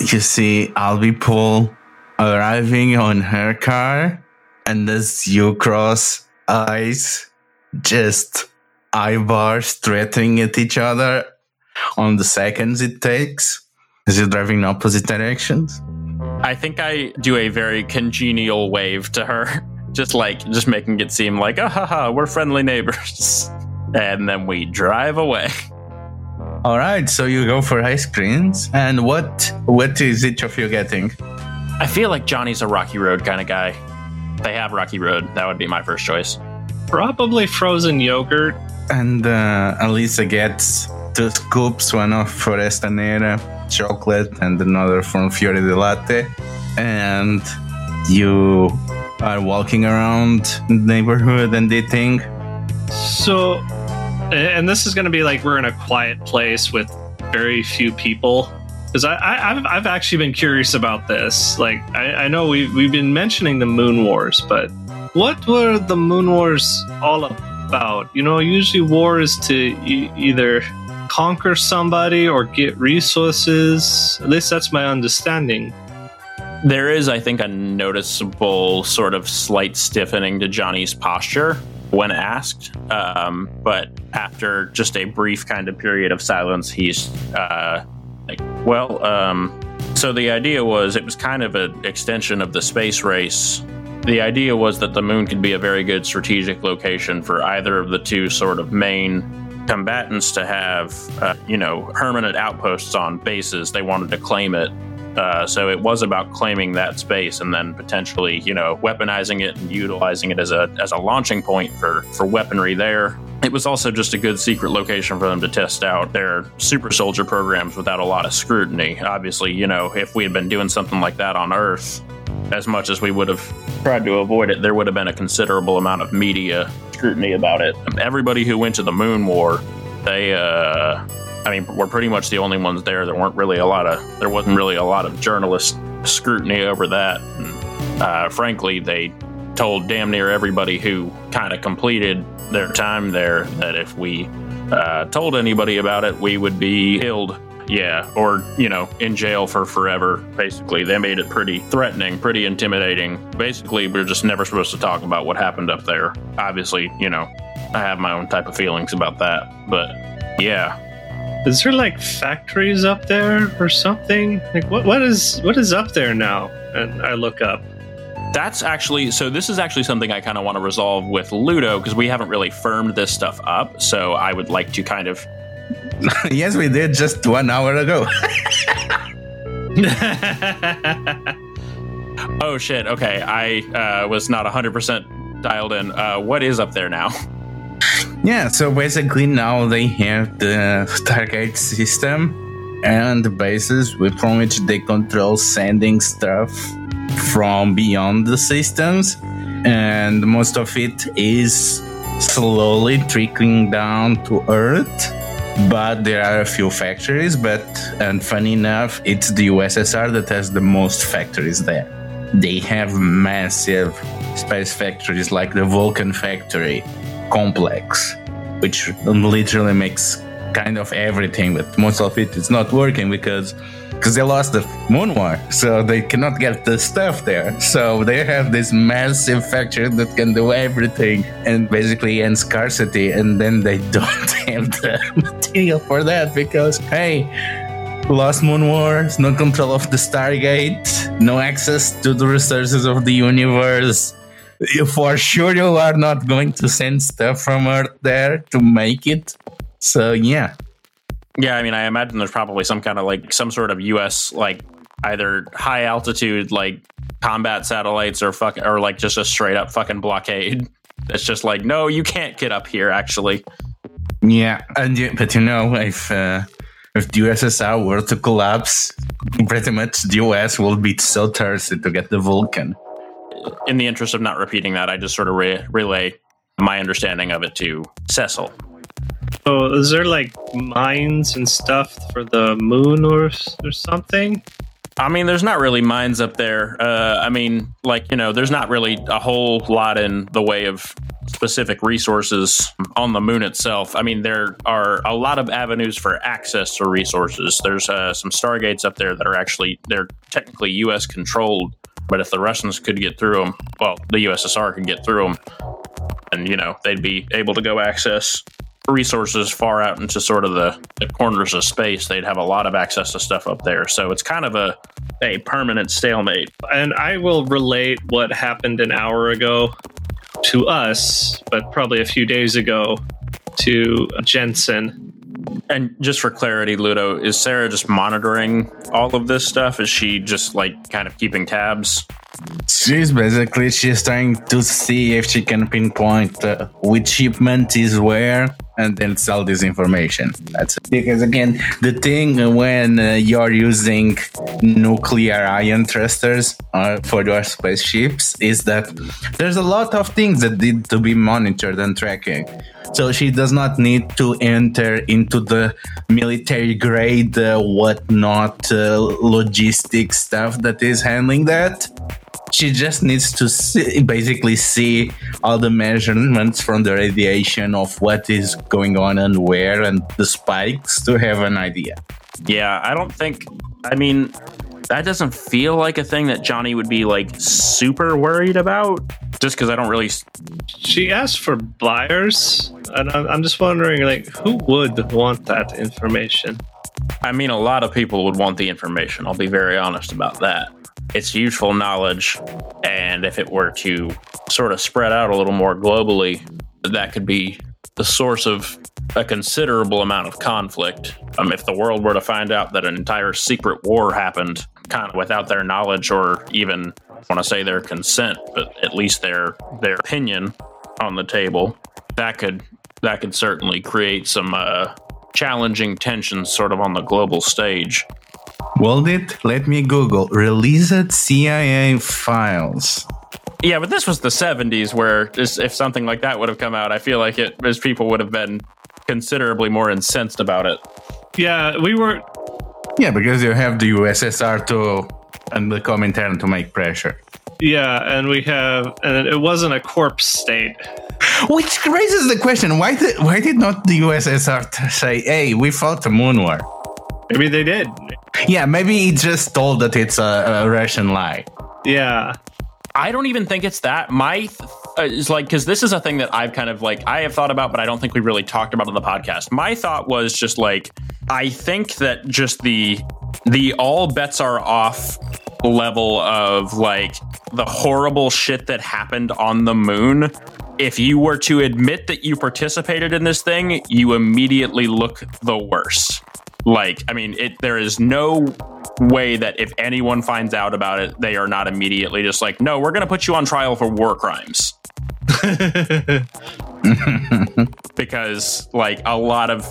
you see Albie Paul arriving on her car, and as you cross eyes, just eyebars straighting at each other on the seconds it takes as you're driving in opposite directions. I think I do a very congenial wave to her, *laughs* just like just making it seem like, ah ha ha, we're friendly neighbors. *laughs* And then we drive away. *laughs* All right, so you go for ice creams, and what what is each of you getting? I feel like Johnny's a Rocky Road kind of guy. They have Rocky Road. That would be my first choice. Probably frozen yogurt. And uh, Elisa gets two scoops, one of Foresta Nera chocolate and another from Fiore di Latte. And you are walking around the neighborhood and eating. So, a- and this is going to be like we're in a quiet place with very few people. Because I, I, I've, I've actually been curious about this. Like, I, I know we've, we've been mentioning the Moon Wars, but what were the Moon Wars all about? You know, usually war is to e- either conquer somebody or get resources. At least that's my understanding. There is, I think, a noticeable sort of slight stiffening to Johnny's posture when asked. Um, but after just a brief kind of period of silence, he's uh, like, well, um, so the idea was it was kind of an extension of the space race. The idea was that the moon could be a very good strategic location for either of the two sort of main combatants to have, uh, you know, permanent outposts on bases. They wanted to claim it. Uh, so it was about claiming that space and then potentially, you know, weaponizing it and utilizing it as a as a launching point for for weaponry there. It was also just a good secret location for them to test out their super soldier programs without a lot of scrutiny. Obviously, you know, if we had been doing something like that on Earth, as much as we would have tried to avoid it, there would have been a considerable amount of media scrutiny about it. Everybody who went to the Moon War, they, uh, I mean, we're pretty much the only ones there. There weren't really a lot of, there wasn't really a lot of journalist scrutiny over that. And, uh, frankly, they told damn near everybody who kind of completed their time there that if we uh, told anybody about it, we would be killed. Yeah, or, you know, in jail for forever, basically. They made it pretty threatening, pretty intimidating. Basically, we're just never supposed to talk about what happened up there. Obviously, you know, I have my own type of feelings about that, but yeah. Is there like factories up there or something? Like what what is what is up there now? And I look up. That's actually so. This is actually something I kind of want to resolve with Ludo because we haven't really firmed this stuff up. So I would like to kind of. *laughs* yes, we did just one hour ago. *laughs* *laughs* oh shit! Okay, I uh, was not hundred percent dialed in. Uh, what is up there now? Yeah, so basically now they have the Stargate system and the bases from which they control sending stuff from beyond the systems, and most of it is slowly trickling down to Earth. But there are a few factories, but and funny enough, it's the USSR that has the most factories there. They have massive space factories like the Vulcan factory complex, which literally makes kind of everything, but most of it is not working because because they lost the moon war, so they cannot get the stuff there. So they have this massive factory that can do everything and basically end scarcity, and then they *laughs* don't have the material for that because hey, lost moon wars, no control of the Stargate, no access to the resources of the universe. For sure, you are not going to send stuff from Earth there to make it. So yeah, Yeah, I mean, I imagine there's probably some kind of like some sort of U.S. like either high altitude like combat satellites or fuck or like just a straight up fucking blockade. It's just like, no, you can't get up here. Actually, Yeah, and you, but you know, if uh, if the USSR were to collapse, pretty much the US will be so thirsty to get the Vulcan. In the interest of not repeating that, I just sort of re- relay my understanding of it to Cecil. So is there like mines and stuff for the moon or or something? I mean, there's not really mines up there. Uh, I mean, like, you know, there's not really a whole lot in the way of specific resources on the moon itself. I mean, there are a lot of avenues for access to resources. There's uh, some stargates up there that are actually, they're technically U.S. controlled, but if the Russians could get through them, well, the USSR could get through them, and, you know, they'd be able to go access resources far out into sort of the, the corners of space. They'd have a lot of access to stuff up there. So it's kind of a, a permanent stalemate. And I will relate what happened an hour ago to us, but probably a few days ago to Jensen. And just for clarity, Ludo, is Sarah just monitoring all of this stuff? Is she just like kind of keeping tabs? She's basically she's trying to see if she can pinpoint uh, which shipment is where, and then sell this information. That's because again, the thing when uh, you're using nuclear ion thrusters uh, for your spaceships is that there's a lot of things that need to be monitored and tracking. So she does not need to enter into the military grade, uh, whatnot, uh, logistics stuff that is handling that she just needs to see, basically see all the measurements from the radiation of what is going on and where and the spikes to have an idea. Yeah, I don't think. I mean, that doesn't feel like a thing that Johnny would be like super worried about. Just because I don't really. She asked for Bliers, and I'm I'm just wondering, like, who would want that information? I mean, a lot of people would want the information. I'll be very honest about that. It's useful knowledge, and if it were to sort of spread out a little more globally, that could be the source of a considerable amount of conflict. Um, if the world were to find out that an entire secret war happened, kind of without their knowledge or even want to say their consent, but at least their their opinion on the table, that could that could certainly create some uh, challenging tensions, sort of on the global stage. Will it? Let me Google. Released CIA files. Yeah, but this was the 70s where if something like that would have come out, I feel like it as people would have been considerably more incensed about it. Yeah, we were. Yeah, because you have the USSR to and the Comintern to make pressure. Yeah, and we have, and it wasn't a corpse state. Which raises the question: Why did why did not the USSR say, "Hey, we fought the moon war"? Maybe they did. Yeah, maybe he just told that it's a, a Russian lie. Yeah. I don't even think it's that. My th- uh, is like because this is a thing that I've kind of like I have thought about, but I don't think we really talked about on the podcast. My thought was just like I think that just the the all bets are off level of like the horrible shit that happened on the moon. If you were to admit that you participated in this thing, you immediately look the worst. Like, I mean, it there is no way that if anyone finds out about it, they are not immediately just like, no, we're going to put you on trial for war crimes. *laughs* *laughs* because like a lot of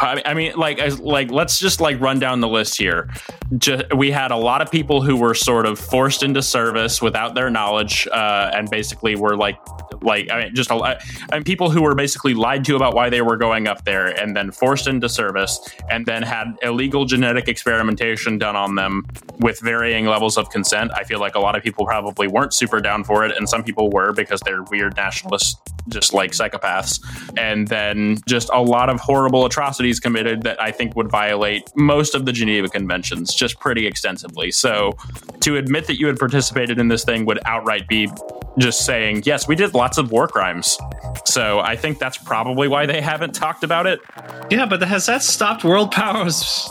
I mean, like, like, let's just like run down the list here. Ju- we had a lot of people who were sort of forced into service without their knowledge, uh, and basically were like, like, I mean, just a lot, and people who were basically lied to about why they were going up there, and then forced into service, and then had illegal genetic experimentation done on them with varying levels of consent. I feel like a lot of people probably weren't super down for it, and some people were because they're weird nationalists, just like psychopaths. And then just a lot of horrible atrocities committed that I think would violate most of the Geneva Conventions just pretty extensively. So to admit that you had participated in this thing would outright be just saying, yes, we did lots of war crimes. So I think that's probably why they haven't talked about it. Yeah, but has that stopped world powers?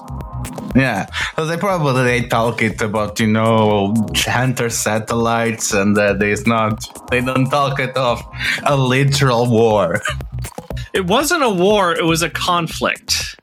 Yeah, so they probably they talk it about you know hunter satellites, and that it's not they don't talk it of a literal war. *laughs* It wasn't a war, it was a conflict.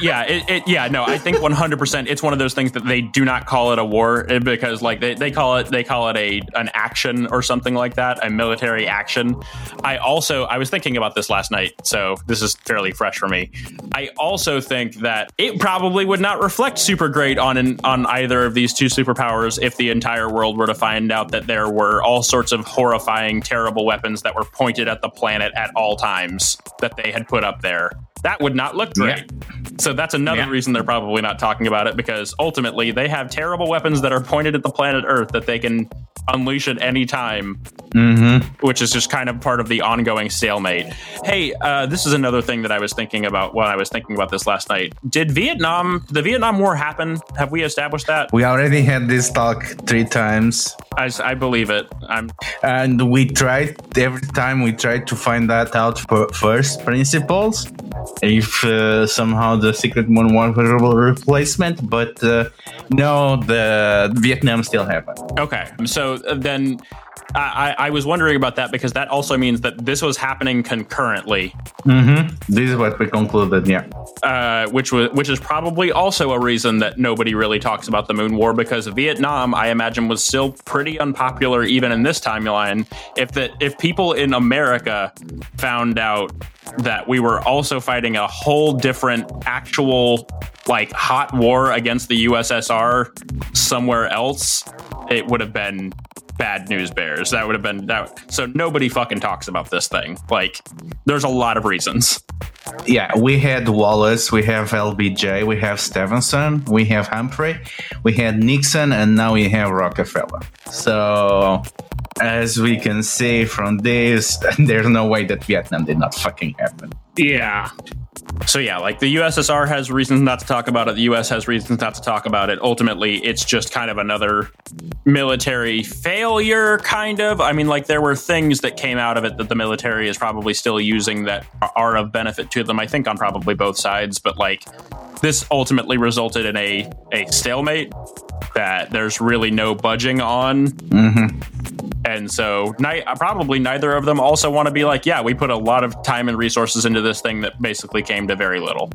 Yeah, it, it, yeah, no, I think 100% it's one of those things that they do not call it a war eh, because like they, they call it they call it a an action or something like that, a military action. I also I was thinking about this last night, so this is fairly fresh for me. I also think that it probably would not reflect super great on an, on either of these two superpowers if the entire world were to find out that there were all sorts of horrifying terrible weapons that were pointed at the planet at all times that they had put up there. That would not look great. So that's another Yeah. reason they're probably not talking about it because ultimately they have terrible weapons that are pointed at the planet Earth that they can unleash at any time, Mm-hmm. which is just kind of part of the ongoing stalemate. Hey, uh, this is another thing that I was thinking about when I was thinking about this last night. Did Vietnam, the Vietnam War happen? Have we established that? We already had this talk three times, I, I believe it. I'm and we tried every time we tried to find that out for first principles. If uh, somehow the secret moon was a replacement, but uh, no, the Vietnam still happened. Okay, so uh, then I, I was wondering about that because that also means that this was happening concurrently, Mm-hmm. This is what we concluded. Yeah. uh, which was which is probably also a reason that nobody really talks about the Moon War because Vietnam, I imagine, was still pretty unpopular even in this timeline. If that if people in America found out that we were also fighting a whole different actual like hot war against the USSR somewhere else, it would have been bad news bears. That would have been that. So nobody fucking talks about this thing. Like, there's a lot of reasons. Yeah, we had Wallace, we have LBJ, we have Stevenson, we have Humphrey, we had Nixon, and now we have Rockefeller. So, as we can see from this, *laughs* there's no way that Vietnam did not fucking happen. Yeah. So yeah, like the USSR has reasons not to talk about it. The US has reasons not to talk about it. Ultimately, it's just kind of another military failure, kind of. I mean, like there were things that came out of it that the military is probably still using that are of benefit to them. I think on probably both sides, but like this ultimately resulted in a a stalemate that there's really no budging on. hmm And so, ni- probably neither of them also want to be like, yeah, we put a lot of time and resources into this thing that basically came to very little.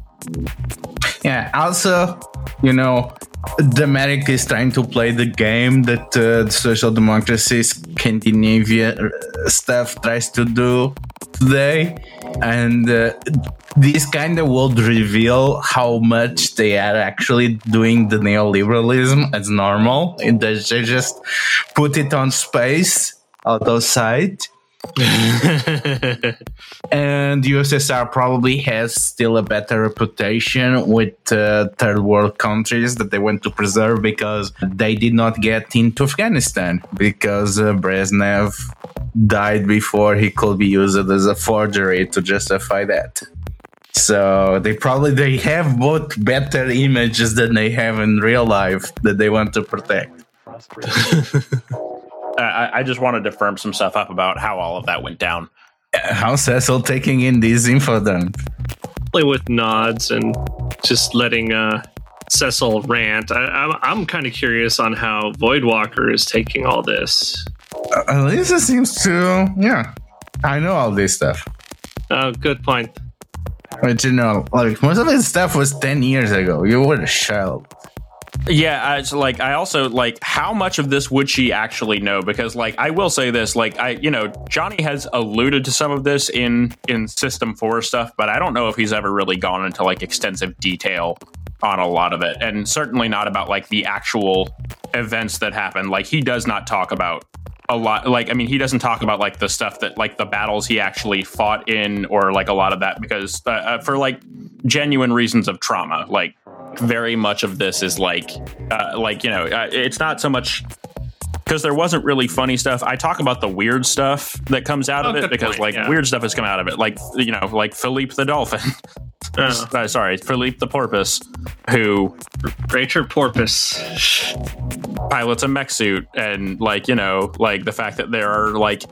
Yeah. Also, you know, Demeric is trying to play the game that uh, the social democracy Scandinavia uh, stuff tries to do today, and uh, this kind of would reveal how much they are actually doing the neoliberalism as normal, and they just put it on space out of sight *laughs* and USSR probably has still a better reputation with uh, third world countries that they want to preserve because they did not get into Afghanistan because uh, Brezhnev died before he could be used as a forgery to justify that. So they probably they have both better images than they have in real life that they want to protect. *laughs* I, I just wanted to firm some stuff up about how all of that went down. *laughs* How's Cecil taking in these info dump? with nods and just letting uh, Cecil rant. I, I'm, I'm kind of curious on how Voidwalker is taking all this. Uh, Elisa seems to, yeah. I know all this stuff. Oh, good point. But you know, like most of his stuff was 10 years ago. You were a child. Yeah, it's like I also like how much of this would she actually know? Because like I will say this, like I you know Johnny has alluded to some of this in in System Four stuff, but I don't know if he's ever really gone into like extensive detail on a lot of it, and certainly not about like the actual events that happened. Like he does not talk about a lot like i mean he doesn't talk about like the stuff that like the battles he actually fought in or like a lot of that because uh, uh, for like genuine reasons of trauma like very much of this is like uh, like you know uh, it's not so much because there wasn't really funny stuff. I talk about the weird stuff that comes out Oh, of it because point, like yeah. weird stuff has come out of it, like you know, like Philippe the dolphin. Oh, *laughs* Uh, sorry, Philippe the porpoise, who Rachel Porpoise. pilots a mech suit, and like you know, like the fact that there are like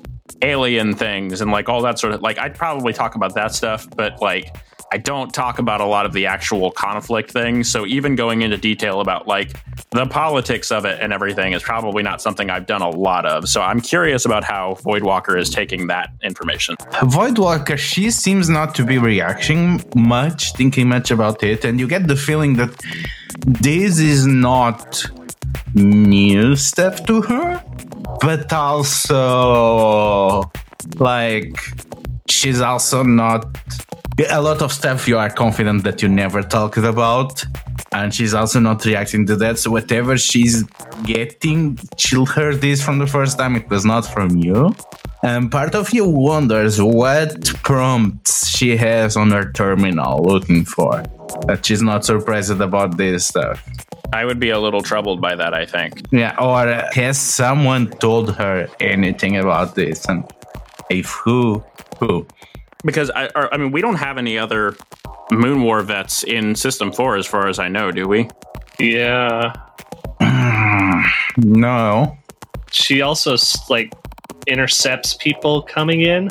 alien things and like all that sort of like I'd probably talk about that stuff, but like I don't talk about a lot of the actual conflict things. So even going into detail about like the politics of it and everything is probably not something I've done a lot of. So I'm curious about how Voidwalker is taking that information. Voidwalker, she seems not to be reacting much, thinking much about it, and you get the feeling that this is not new stuff to her, but also like she's also not a lot of stuff you are confident that you never talked about and she's also not reacting to that. So whatever she's getting she'll heard this from the first time. It was not from you. And part of you wonders what prompts she has on her terminal looking for that she's not surprised about this stuff. I would be a little troubled by that, I think. yeah or uh, has someone told her anything about this? And if who who Because I, or, I mean, we don't have any other Moon War vets in System 4 as far as I know, do we? Yeah. *clears throat* no She also like intercepts people coming in,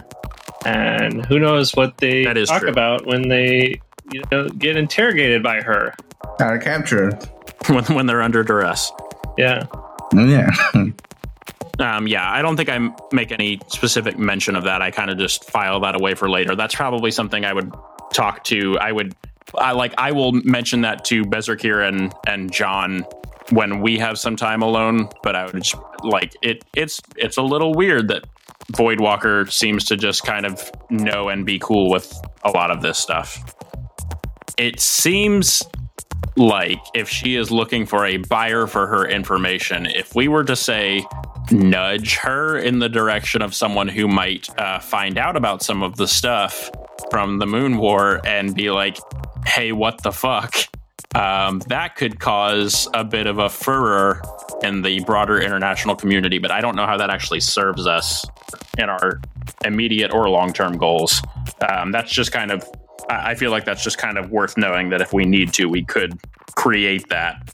and who knows what they That is talk true. about when they you know get interrogated by her. are captured *laughs* when, when they're under duress. Yeah. yeah *laughs* Um, yeah, I don't think I make any specific mention of that. I kind of just file that away for later. That's probably something I would talk to. I would, I like, I will mention that to Bezerkir and and John when we have some time alone. But I would just like it. It's it's a little weird that Voidwalker seems to just kind of know and be cool with a lot of this stuff. It seems like if she is looking for a buyer for her information, if we were to say nudge her in the direction of someone who might uh, find out about some of the stuff from the Moon War and be like, hey, what the fuck? Um, that could cause a bit of a furor in the broader international community, but I don't know how that actually serves us in our immediate or long term goals. Um, that's just kind of, I feel like that's just kind of worth knowing that if we need to, we could create that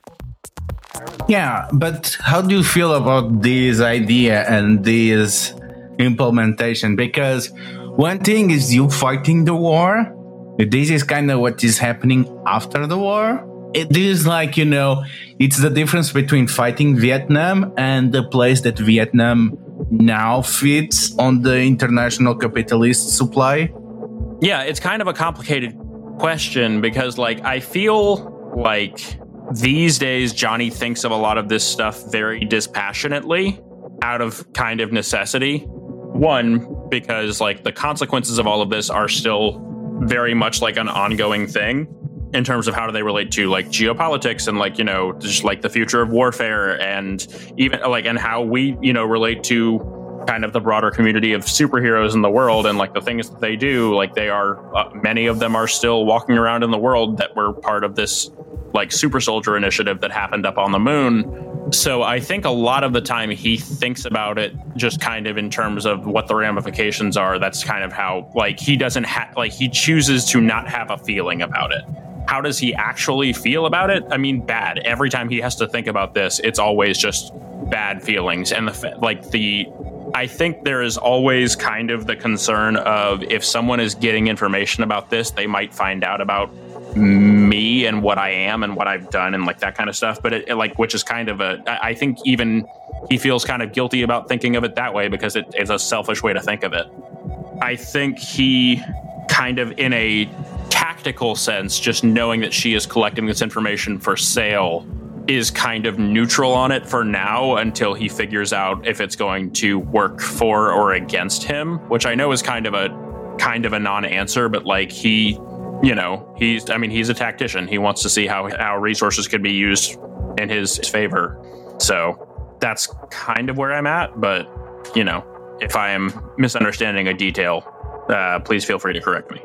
Yeah, but how do you feel about this idea and this implementation? Because one thing is you fighting the war. This is kind of what is happening after the war. It is like, you know, it's the difference between fighting Vietnam and the place that Vietnam now fits on the international capitalist supply? Yeah, it's kind of a complicated question because, like, I feel like these days Johnny thinks of a lot of this stuff very dispassionately out of kind of necessity. One, because, like, the consequences of all of this are still very much like an ongoing thing in terms of how do they relate to like geopolitics and like you know just like the future of warfare and even like and how we you know relate to kind of the broader community of superheroes in the world and like the things that they do like they are uh, many of them are still walking around in the world that were part of this like super soldier initiative that happened up on the moon so i think a lot of the time he thinks about it just kind of in terms of what the ramifications are that's kind of how like he doesn't have like he chooses to not have a feeling about it how does he actually feel about it? I mean, bad. Every time he has to think about this, it's always just bad feelings. And the like the I think there is always kind of the concern of if someone is getting information about this, they might find out about me and what I am and what I've done and like that kind of stuff. But it, it like, which is kind of a, I think even he feels kind of guilty about thinking of it that way because it is a selfish way to think of it. I think he kind of in a tactical sense, just knowing that she is collecting this information for sale is kind of neutral on it for now until he figures out if it's going to work for or against him, which I know is kind of a kind of a non-answer, but like he, you know, he's I mean, he's a tactician. He wants to see how how resources could be used in his favor. So that's kind of where I'm at, but you know, if I am misunderstanding a detail, uh, please feel free to correct me.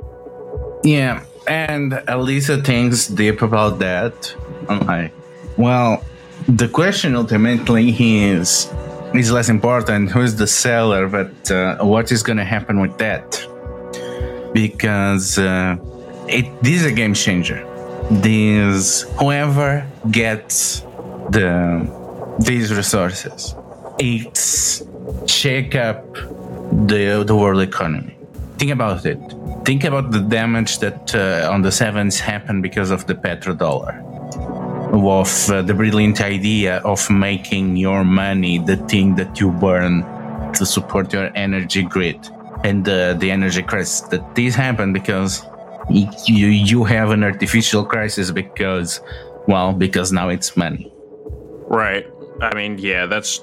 Yeah, and Elisa thinks deep about that. I'm like, well, the question ultimately is is less important who is the seller, but uh, what is going to happen with that? Because uh, it this is a game changer. This whoever gets the these resources, it's shake up the the world economy. Think about it think about the damage that uh, on the sevens happened because of the petrodollar of uh, the brilliant idea of making your money the thing that you burn to support your energy grid and uh, the energy crisis that this happened because you you have an artificial crisis because well because now it's money right i mean yeah that's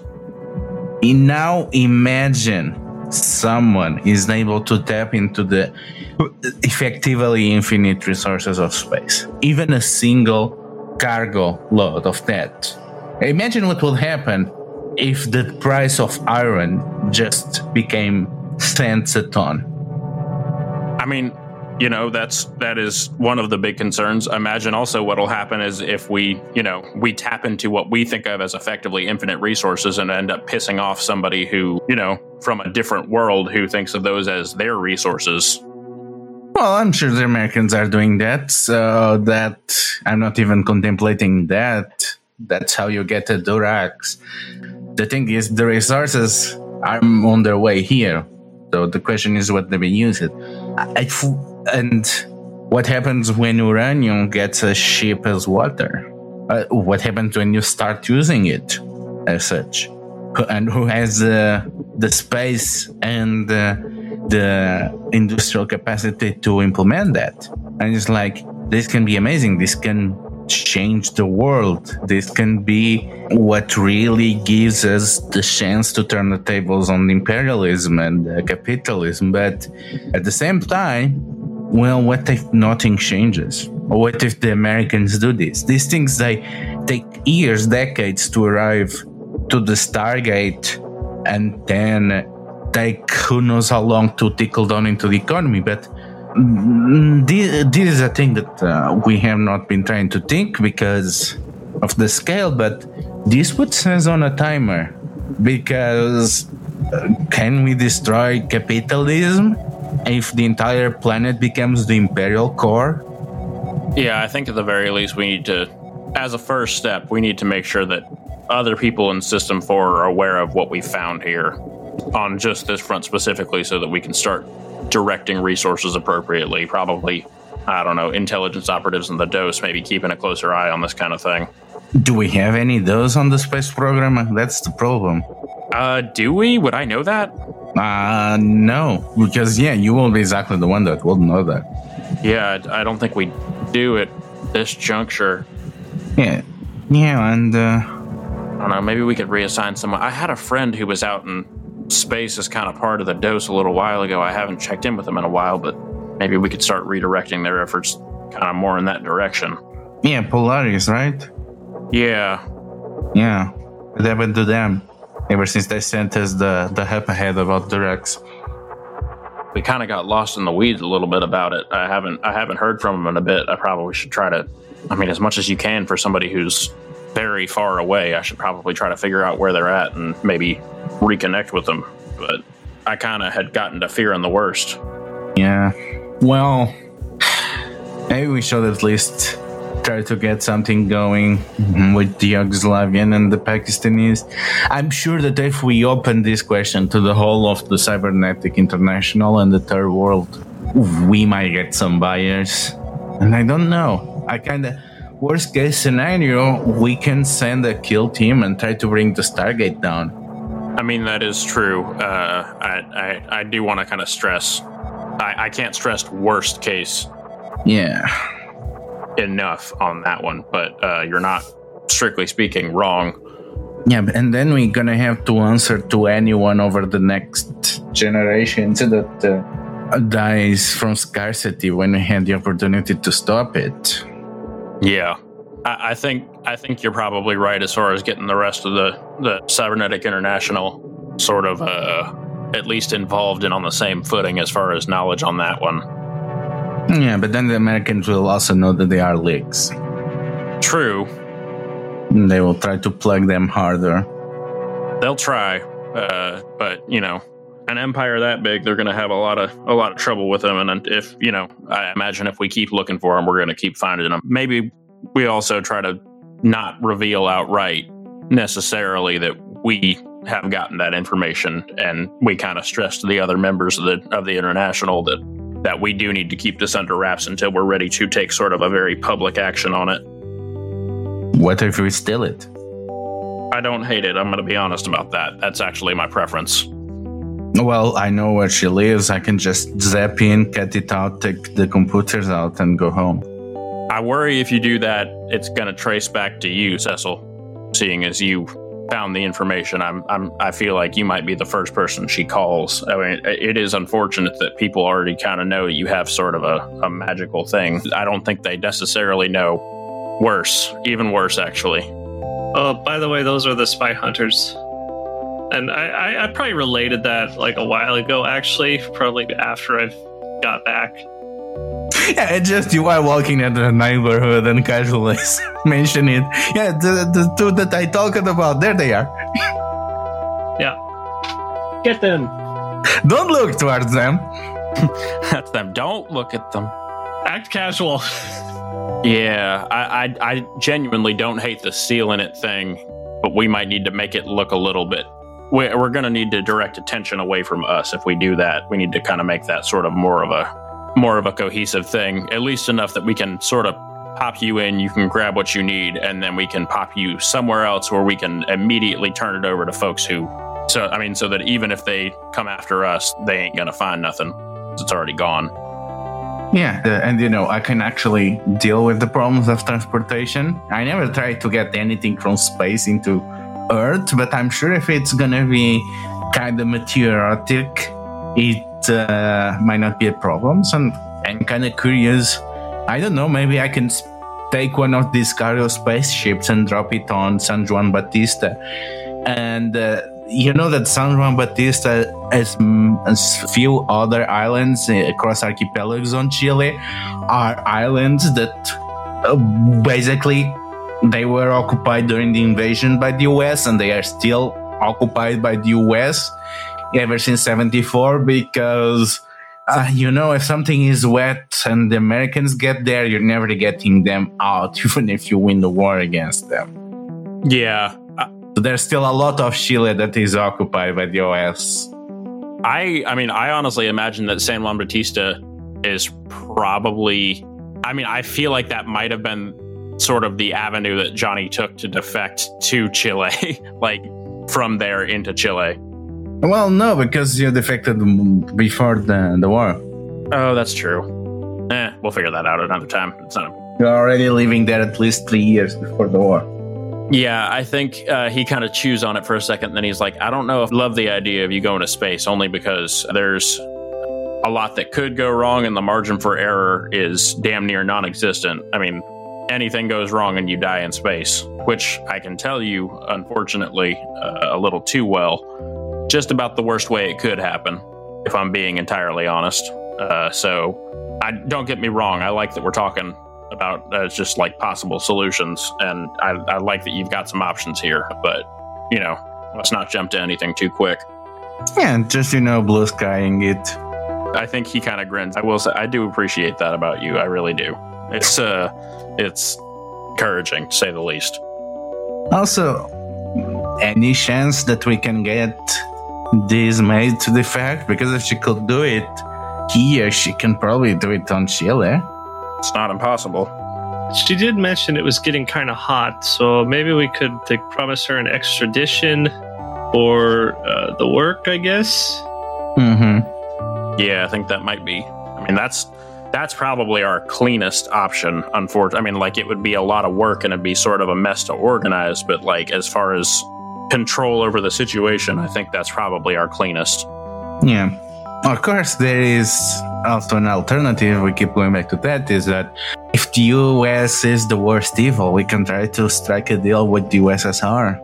now imagine someone is able to tap into the effectively infinite resources of space. Even a single cargo load of that. Imagine what would happen if the price of iron just became cents a ton. I mean, you know that's that is one of the big concerns imagine also what'll happen is if we you know we tap into what we think of as effectively infinite resources and end up pissing off somebody who you know from a different world who thinks of those as their resources well i'm sure the americans are doing that so that i'm not even contemplating that that's how you get a durax the thing is the resources are on their way here so the question is what they use it I, and what happens when uranium gets a shape as water? Uh, what happens when you start using it as such? And who has uh, the space and uh, the industrial capacity to implement that? And it's like, this can be amazing. This can change the world. This can be what really gives us the chance to turn the tables on imperialism and uh, capitalism. But at the same time, well, what if nothing changes? What if the Americans do this? These things they take years, decades to arrive to the Stargate and then take who knows how long to trickle down into the economy. But this, is a thing that uh, we have not been trying to think because of the scale, but this would us on a timer because uh, can we destroy capitalism? if the entire planet becomes the imperial core? Yeah, I think at the very least we need to, as a first step, we need to make sure that other people in System 4 are aware of what we found here on just this front specifically so that we can start directing resources appropriately. Probably, I don't know, intelligence operatives in the DOS, maybe keeping a closer eye on this kind of thing. Do we have any of those on the space program? That's the problem. Uh, do we? Would I know that? Uh, no, because yeah, you won't be exactly the one that will know that. Yeah, I I don't think we do at this juncture. Yeah, yeah, and uh, I don't know. Maybe we could reassign someone. I had a friend who was out in space as kind of part of the DOS a little while ago. I haven't checked in with them in a while, but maybe we could start redirecting their efforts kind of more in that direction. yeah, Polaris, right? Yeah, Yeah, what happened to them? Ever since they sent us the the help ahead about the Rex. we kind of got lost in the weeds a little bit about it. I haven't I haven't heard from them in a bit. I probably should try to. I mean, as much as you can for somebody who's very far away, I should probably try to figure out where they're at and maybe reconnect with them. But I kind of had gotten to fearing the worst. Yeah. Well, *sighs* maybe we should at least try to get something going with the Yugoslavian and the Pakistanis. I'm sure that if we open this question to the whole of the cybernetic international and the third world, we might get some buyers. And I don't know. I kind of. Worst case scenario, we can send a kill team and try to bring the Stargate down. I mean, that is true. Uh, I, I I do want to kind of stress. I, I can't stress worst case Yeah. enough on that one, but uh, you're not strictly speaking wrong. Yeah, and then we're gonna have to answer to anyone over the next generations that uh, dies from scarcity when we had the opportunity to stop it. Yeah, I, I think I think you're probably right as far as getting the rest of the the cybernetic international sort of uh, at least involved and on the same footing as far as knowledge on that one. Yeah, but then the Americans will also know that they are leaks. True, And They will try to plug them harder. they'll try, uh, but you know, an empire that big, they're going to have a lot of a lot of trouble with them. And if you know, I imagine if we keep looking for them, we're going to keep finding them. Maybe we also try to not reveal outright necessarily that we have gotten that information, and we kind of stress to the other members of the of the international that that we do need to keep this under wraps until we're ready to take sort of a very public action on it. What if we steal it? I don't hate it. I'm going to be honest about that. That's actually my preference. Well, I know where she lives. I can just zap in, cut it out, take the computers out, and go home. I worry if you do that, it's going to trace back to you, Cecil. Seeing as you found the information, I'm, I'm, I feel like you might be the first person she calls. I mean, it is unfortunate that people already kind of know you have sort of a, a magical thing. I don't think they necessarily know. Worse, even worse, actually. Oh, by the way, those are the spy hunters. And I, I, I probably related that like a while ago, actually, probably after I've got back. *laughs* Yeah, it's just you are walking in the neighborhood and casually *laughs* mention it. Yeah, the, the two that I talked about, there they are. *laughs* Yeah. Get them. Don't look towards them. That's them. Don't look at them. Act casual. Yeah, I, I, I genuinely don't hate the sealing it thing, but we might need to make it look a little bit. We're, going to need to direct attention away from us if we do that. We need to kind of make that sort of more of a more of a cohesive thing, at least enough that we can sort of pop you in, you can grab what you need, and then we can pop you somewhere else where we can immediately turn it over to folks who. So I mean, so that even if they come after us, they ain't gonna find nothing. It's already gone. Yeah, and you know, I can actually deal with the problems of transportation. I never tried to get anything from space into Earth, but I'm sure if it's gonna be kind of meteoritic, it uh, might not be a problem. So I'm, I'm kind of curious. I don't know, maybe I can take one of these cargo spaceships and drop it on San Juan Bautista. And uh, you know that San Juan Bautista as, mm, as few other islands uh, across archipelagos on Chile are islands that uh, basically they were occupied during the invasion by the US and they are still occupied by the US ever since 74 because uh, you know if something is wet and the Americans get there you're never getting them out *laughs* even if you win the war against them. Yeah, so there's still a lot of Chile that is occupied by the US I I mean, I honestly imagine that San Juan Bautista is probably I mean, I feel like that might have been sort of the avenue that Johnny took to defect to Chile. *laughs* like from there into Chile. Well, no, because you defected before the, the war. Oh, that's true. Eh, we'll figure that out another time. It's not. You're already living there at least three years before the war. Yeah, I think uh, he kind of chews on it for a second. Then he's like, I don't know if I love the idea of you going to space, only because there's a lot that could go wrong, and the margin for error is damn near non existent. I mean, anything goes wrong and you die in space, which I can tell you, unfortunately, uh, a little too well, just about the worst way it could happen, if I'm being entirely honest. Uh, so, I don't get me wrong. I like that we're talking about uh, just like possible solutions, and I, I like that you've got some options here. But you know, let's not jump to anything too quick. Yeah, just you know, blue skying it. I think he kind of grins. I will say, I do appreciate that about you. I really do. It's uh, it's encouraging to say the least. Also, any chance that we can get this made to the fact? Because if she could do it here, she can probably do it on Chile. It's not impossible. She did mention it was getting kind of hot, so maybe we could like, promise her an extradition or uh, the work, I guess. Mm-hmm. Yeah, I think that might be. I mean, that's that's probably our cleanest option. Unfortunately, I mean, like it would be a lot of work and it'd be sort of a mess to organize. But like as far as control over the situation, I think that's probably our cleanest. Yeah. Of course, there is also an alternative. We keep going back to that. Is that if the US is the worst evil, we can try to strike a deal with the USSR.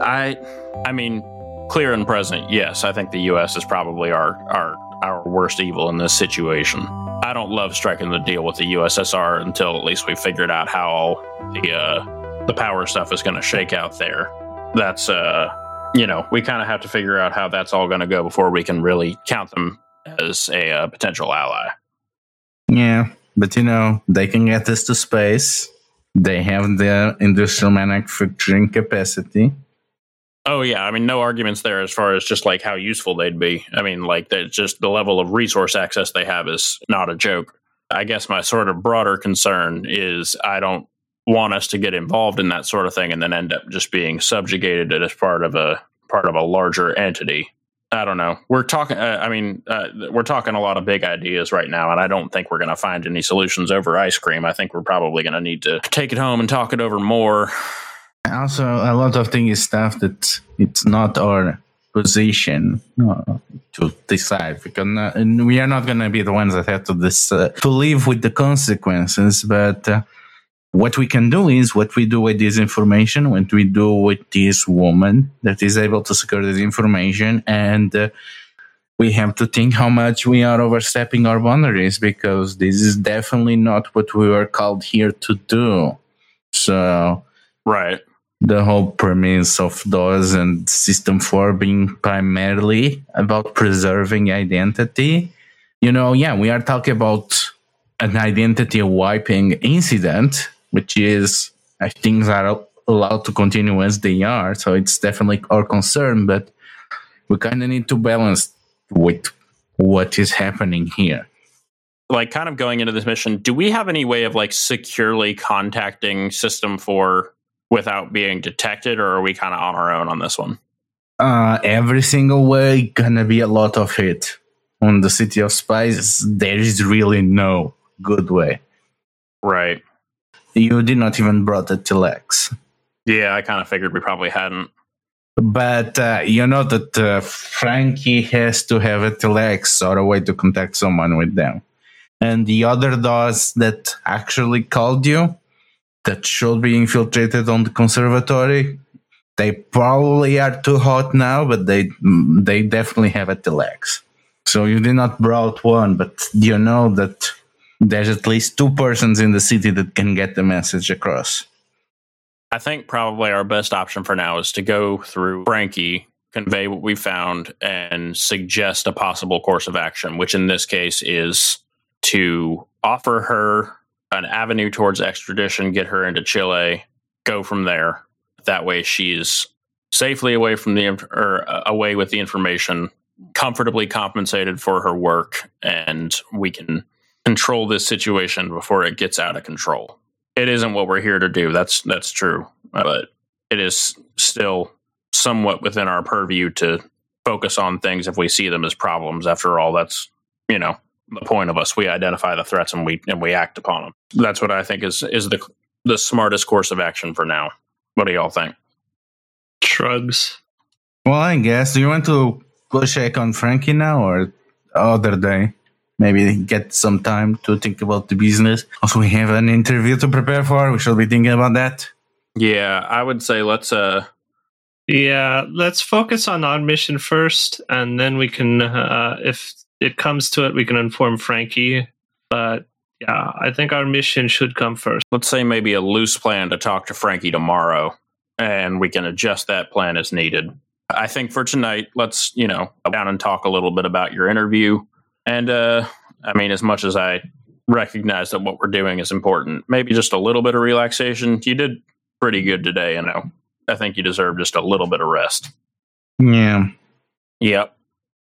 I, I mean, clear and present, yes. I think the U.S. is probably our our our worst evil in this situation. I don't love striking the deal with the USSR until at least we figured out how the uh, the power stuff is going to shake out there. That's uh, you know, we kind of have to figure out how that's all going to go before we can really count them as a uh, potential ally. Yeah, but you know, they can get this to space. They have the industrial manufacturing capacity. Oh yeah, I mean, no arguments there as far as just like how useful they'd be. I mean, like that, just the level of resource access they have is not a joke. I guess my sort of broader concern is I don't want us to get involved in that sort of thing and then end up just being subjugated as part of a part of a larger entity. I don't know. We're talking. Uh, I mean, uh, we're talking a lot of big ideas right now, and I don't think we're going to find any solutions over ice cream. I think we're probably going to need to take it home and talk it over more. Also, a lot of things is stuff that it's not our position uh, to decide because not, we are not going to be the ones that have to this uh, to live with the consequences. But uh, what we can do is what we do with this information, what we do with this woman that is able to secure this information, and uh, we have to think how much we are overstepping our boundaries because this is definitely not what we were called here to do. So, right the whole premise of DOS and System 4 being primarily about preserving identity. You know, yeah, we are talking about an identity wiping incident, which is things are allowed to continue as they are. So it's definitely our concern, but we kind of need to balance with what is happening here. Like, kind of going into this mission, do we have any way of like securely contacting System 4 without being detected, or are we kind of on our own on this one? Uh, every single way gonna be a lot of it. On the City of Spies, there is really no good way. Right. You did not even brought it to Lex. Yeah, I kind of figured we probably hadn't. But uh, you know that uh, Frankie has to have a telex or a way to contact someone with them. And the other DOS that actually called you, that should be infiltrated on the conservatory. They probably are too hot now, but they they definitely have at the legs. So you did not brought one, but you know that there's at least two persons in the city that can get the message across. I think probably our best option for now is to go through Frankie, convey what we found, and suggest a possible course of action, which in this case is to offer her an avenue towards extradition, get her into Chile, go from there. That way, she's safely away from the or uh, away with the information, comfortably compensated for her work, and we can control this situation before it gets out of control. It isn't what we're here to do. That's that's true, but it is still somewhat within our purview to focus on things if we see them as problems. After all, that's you know the point of us. We identify the threats and we and we act upon them. That's what I think is is the the smartest course of action for now. What do y'all think? Shrugs. Well, I guess. Do you want to go check on Frankie now or other day? Maybe get some time to think about the business. Also, we have an interview to prepare for. We should be thinking about that. Yeah, I would say let's uh Yeah, let's focus on our mission first, and then we can, uh, if it comes to it, we can inform Frankie. But yeah, I think our mission should come first. let's say maybe a loose plan to talk to Frankie tomorrow and we can adjust that plan as needed. I think for tonight, let's, you know, go down and talk a little bit about your interview. And uh I mean as much as I recognize that what we're doing is important, maybe just a little bit of relaxation. You did pretty good today, you know. I think you deserve just a little bit of rest. Yeah. Yep.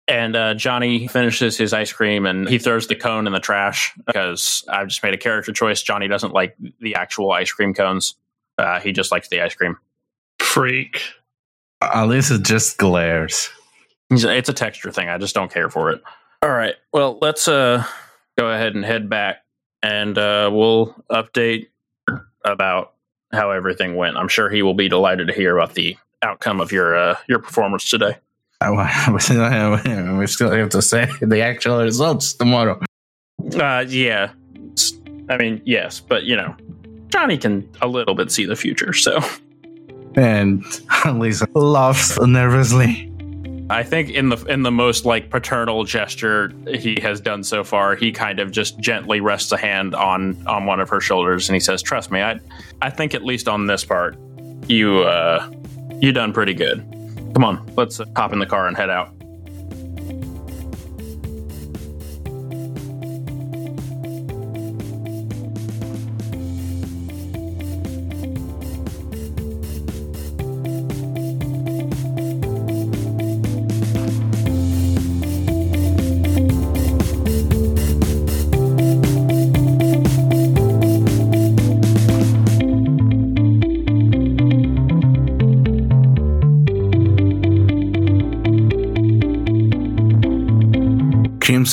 And uh, Johnny finishes his ice cream and he throws the cone in the trash because I've just made a character choice. Johnny doesn't like the actual ice cream cones. Uh, he just likes the ice cream. Freak. Alyssa just glares. It's a texture thing. I just don't care for it. All right. Well, let's uh, go ahead and head back and uh, we'll update about how everything went. I'm sure he will be delighted to hear about the outcome of your uh, your performance today. *laughs* I- we still have- we still have to say *laughs* the actual results tomorrow. Uh, yeah. I mean, yes, but you know, Johnny can a little bit see the future. So And *laughs* Lisa laughs nervously. I think in the in the most like paternal gesture he has done so far, he kind of just gently rests a hand on on one of her shoulders and he says, "Trust me, I I think at least on this part, you uh you done pretty good. Come on, let's uh, hop in the car and head out."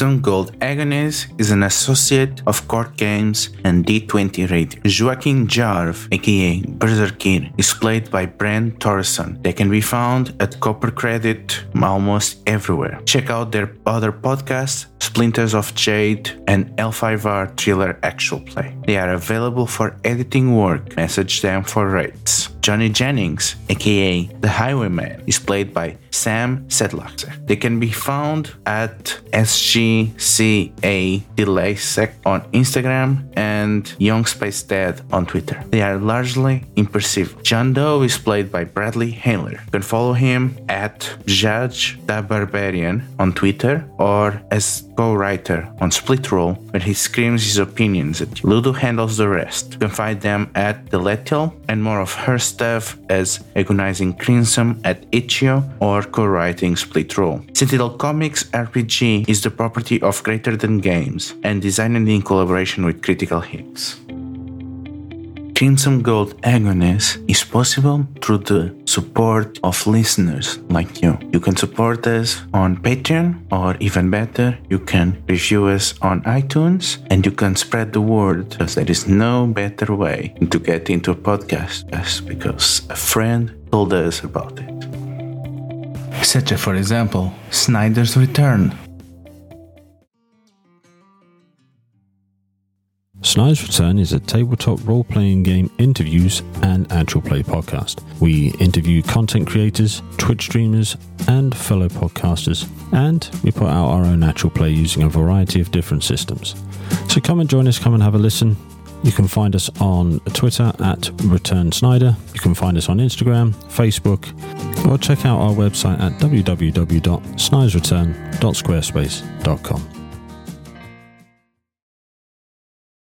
Crimson Gold Agonist is an associate of Court Games and D20 Radio. Joaquin Jarv, aka Berserkir, is played by Brent Torreson. They can be found at Copper Credit almost everywhere. Check out their other podcasts, Splinters of Jade and L5R Thriller Actual Play. They are available for editing work. Message them for rates. Johnny Jennings, aka The Highwayman, is played by Sam Sedlaxer. They can be found at SGCA Delaysec on Instagram and Young Space Dad on Twitter. They are largely imperceptible. John Doe is played by Bradley Haler. You can follow him at Judge the Barbarian on Twitter or as co-writer on Split Roll, where he screams his opinions at you. Ludo handles the rest. You can find them at The Letial and more of her stuff as agonizing Crimson at Itch.io or co-writing Split Roll. Sentinel Comics RPG is the property of Greater Than Games and designed in collaboration with Critical Hits. Crimson Gold Agonist is possible through the support of listeners like you. You can support us on Patreon, or even better, you can review us on iTunes and you can spread the word because there is no better way to get into a podcast because a friend told us about it. Such as, for example, Snyder's Return. Snyder's Return is a tabletop role playing game interviews and actual play podcast. We interview content creators, Twitch streamers, and fellow podcasters, and we put out our own actual play using a variety of different systems. So come and join us, come and have a listen. You can find us on Twitter at Return Snyder. You can find us on Instagram, Facebook, or check out our website at www.snidesreturn.squarespace.com.